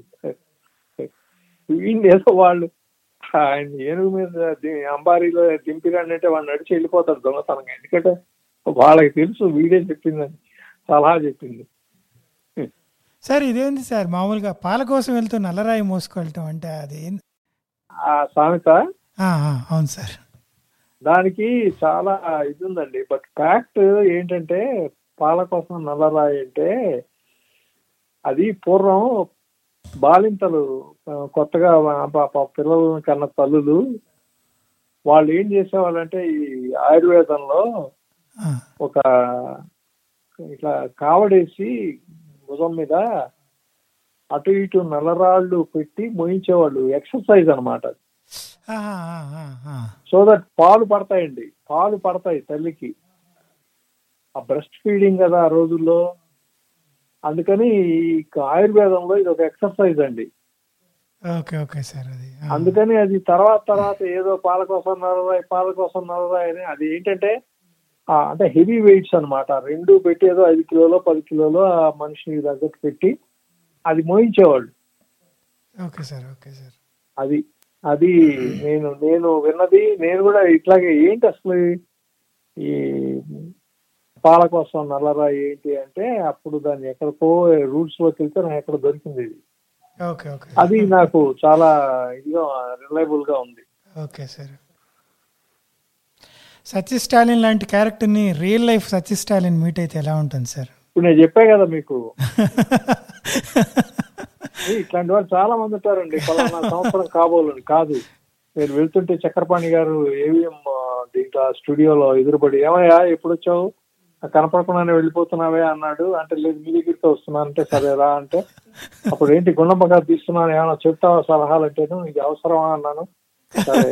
వీడిని ఏదో వాళ్ళు ఆయన ఏనుగు మీద అంబారీలో దింపిరంటే వాడు నడిచి వెళ్ళిపోతాడు దొంగతనంగా. ఎందుకంటే వాళ్ళకి తెలుసు వీడే చెప్పిందని సలహా చెప్పింది. సార్ ఇదేంది సార్? మామూలుగా పాల కోసం వెళ్తూ నల్లరాయి మోసుకెళ్ళటం అంటే అది ఆ సామెత? అవును సార్. దానికి చాలా ఇది ఉందండి బట్ ఫ్యాక్ట్ ఏంటంటే పాల కోసం నల్లరాయి అంటే అది పూర్వం బాలింతలు కొత్తగా పిల్లలు కన్న తల్లులు వాళ్ళు ఏం చేసేవాళ్ళంటే ఈ ఆయుర్వేదంలో ఒక ఇట్లా కావడేసి భుజం మీద అటు ఇటు నల్లరాళ్ళు పెట్టి మోయించేవాళ్ళు. ఎక్సర్సైజ్ ఆ. సో దట్ పాలు పడతాయండి. పాలు పడతాయి తల్లికి. ఆ బ్రెస్ట్ ఫీడింగ్ కదా ఆ రోజుల్లో. అందుకని ఈ ఆయుర్వేదంలో ఇది ఒక ఎక్సర్సైజ్ అండి. ఓకే ఓకే సార్ అది. అందుకని అది తర్వాత తర్వాత ఏదో పాల కోసం నలరాయి పాల కోసం నలరాయి అని అది ఏంటంటే అంటే హెవీ వెయిట్స్ అన్నమాట. రెండు పెట్టి ఏదో ఐదు కిలోలో పది కిలోలో ఆ మనిషిని తగ్గట్టు పెట్టి అది మోయించేవాళ్ళు. Okay sir okay sir. అది అది నేను నేను విన్నది నేను కూడా ఇట్లాగే ఏంటి అసలు ఈ పాల కోసం నల్లరాయి ఏంటి అంటే అప్పుడు దాన్ని ఎక్కడికో రూట్స్లోకి వెళ్తే నాకు ఎక్కడ దొరికింది ఇది. అది నాకు చాలా ఇదిగా రిలయబుల్గా ఉంది. Okay sir. సత్య స్టాలిన్ లాంటి క్యారెక్టర్ని real life Satya Stalin meet అయితే ఎలా ఉంటుంది సార్? ఇప్పుడు నేను చెప్పా కదా మీకు. ఇట్లాంటి వాళ్ళు చాలా మంది ఉంటారండి. పలానా సంవత్సరం కాబోలని. కాదు. మీరు వెళ్తుంటే చక్రపాణి గారు ఏవిఎం దీంట్లో స్టూడియోలో ఎదురుపడి ఏమయ్యా ఎప్పుడు వచ్చావు? కనపడకుండానే వెళ్ళిపోతున్నావే అన్నాడు. అంటే లేదు మీ దగ్గరికి వస్తున్నాను అంటే సరే రా అంటే. అప్పుడు ఏంటి గుండమ్మ గారు తీస్తున్నాను ఏమైనా చెప్తావా సలహాలు అంటేను ఇది అవసరమా? అన్నాను. సరే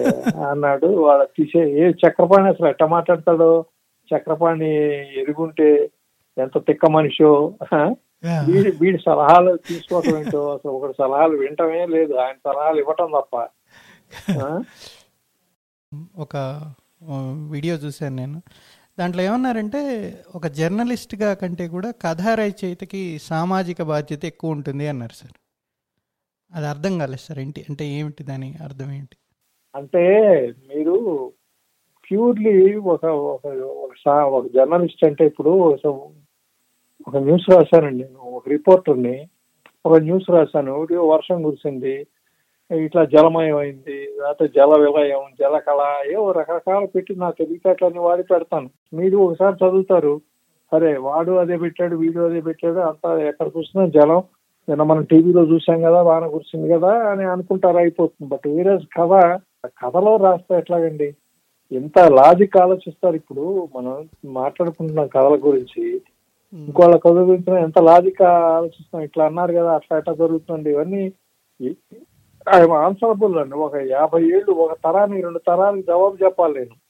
అన్నాడు. వాడు తీసే ఏ చక్రపాణి అసలు ఎట్ట మాట్లాడతాడో? చక్రపాణి ఎరుగుంటే ఎంత తిక్క మనిషో. వీడి వీడి సలహాలు తీసుకోవటం ఏంటో? అసలు ఒకటి సలహాలు వినటమే లేదు. ఆయన సలహాలు ఇవ్వటం తప్ప? ఒక వీడియో చూశాను నేను. దాంట్లో ఏమన్నారంటే ఒక జర్నలిస్ట్గా కంటే కూడా కథా రచయితకి సామాజిక బాధ్యత ఎక్కువ ఉంటుంది అన్నారు సార్. అది అర్థం కాలేదు సార్ ఏంటి అంటే ఏమిటి దాని అర్థం ఏంటి? అంటే మీరు ప్యూర్లీ ఒక ఒక ఒక జర్నలిస్ట్ అంటే ఇప్పుడు ఒక- ఒక న్యూస్ రాశానండి నేను ఒక రిపోర్టర్ని ఒక న్యూస్ రాశాను వర్షం కురిసింది ఇట్లా జలమయం అయింది లేకపోతే జల విలయం జల కళ ఏవో రకరకాలు పెట్టి నా తెలివితేటలన్నీ వాడి పెడతాను. మీరు ఒకసారి చదువుతారు సరే వాడు అదే పెట్టాడు వీడు అదే పెట్టాడు అంతా ఎక్కడ చూసినా జలం. నిన్న మనం టీవీలో చూసాం కదా వాన కురిసింది కదా అని అనుకుంటారు అయిపోతుంది. బట్ వేరే కథ కథలో రాస్తే ఎట్లాగండి? ఎంత లాజిక్ ఆలోచిస్తారు ఇప్పుడు మనం మాట్లాడుకుంటున్నాం కథల గురించి. ఇంకోళ్ళ కథ గురించి ఎంత లాజిక్ ఆలోచిస్తాం ఇట్లా అన్నారు కదా అట్లా ఎట్లా జరుగుతుంది ఇవన్నీ ఆన్సరబుల్ అండి ఒక యాభై ఏళ్ళు ఒక తరానికి రెండు తరానికి జవాబు చెప్పాలి నేను.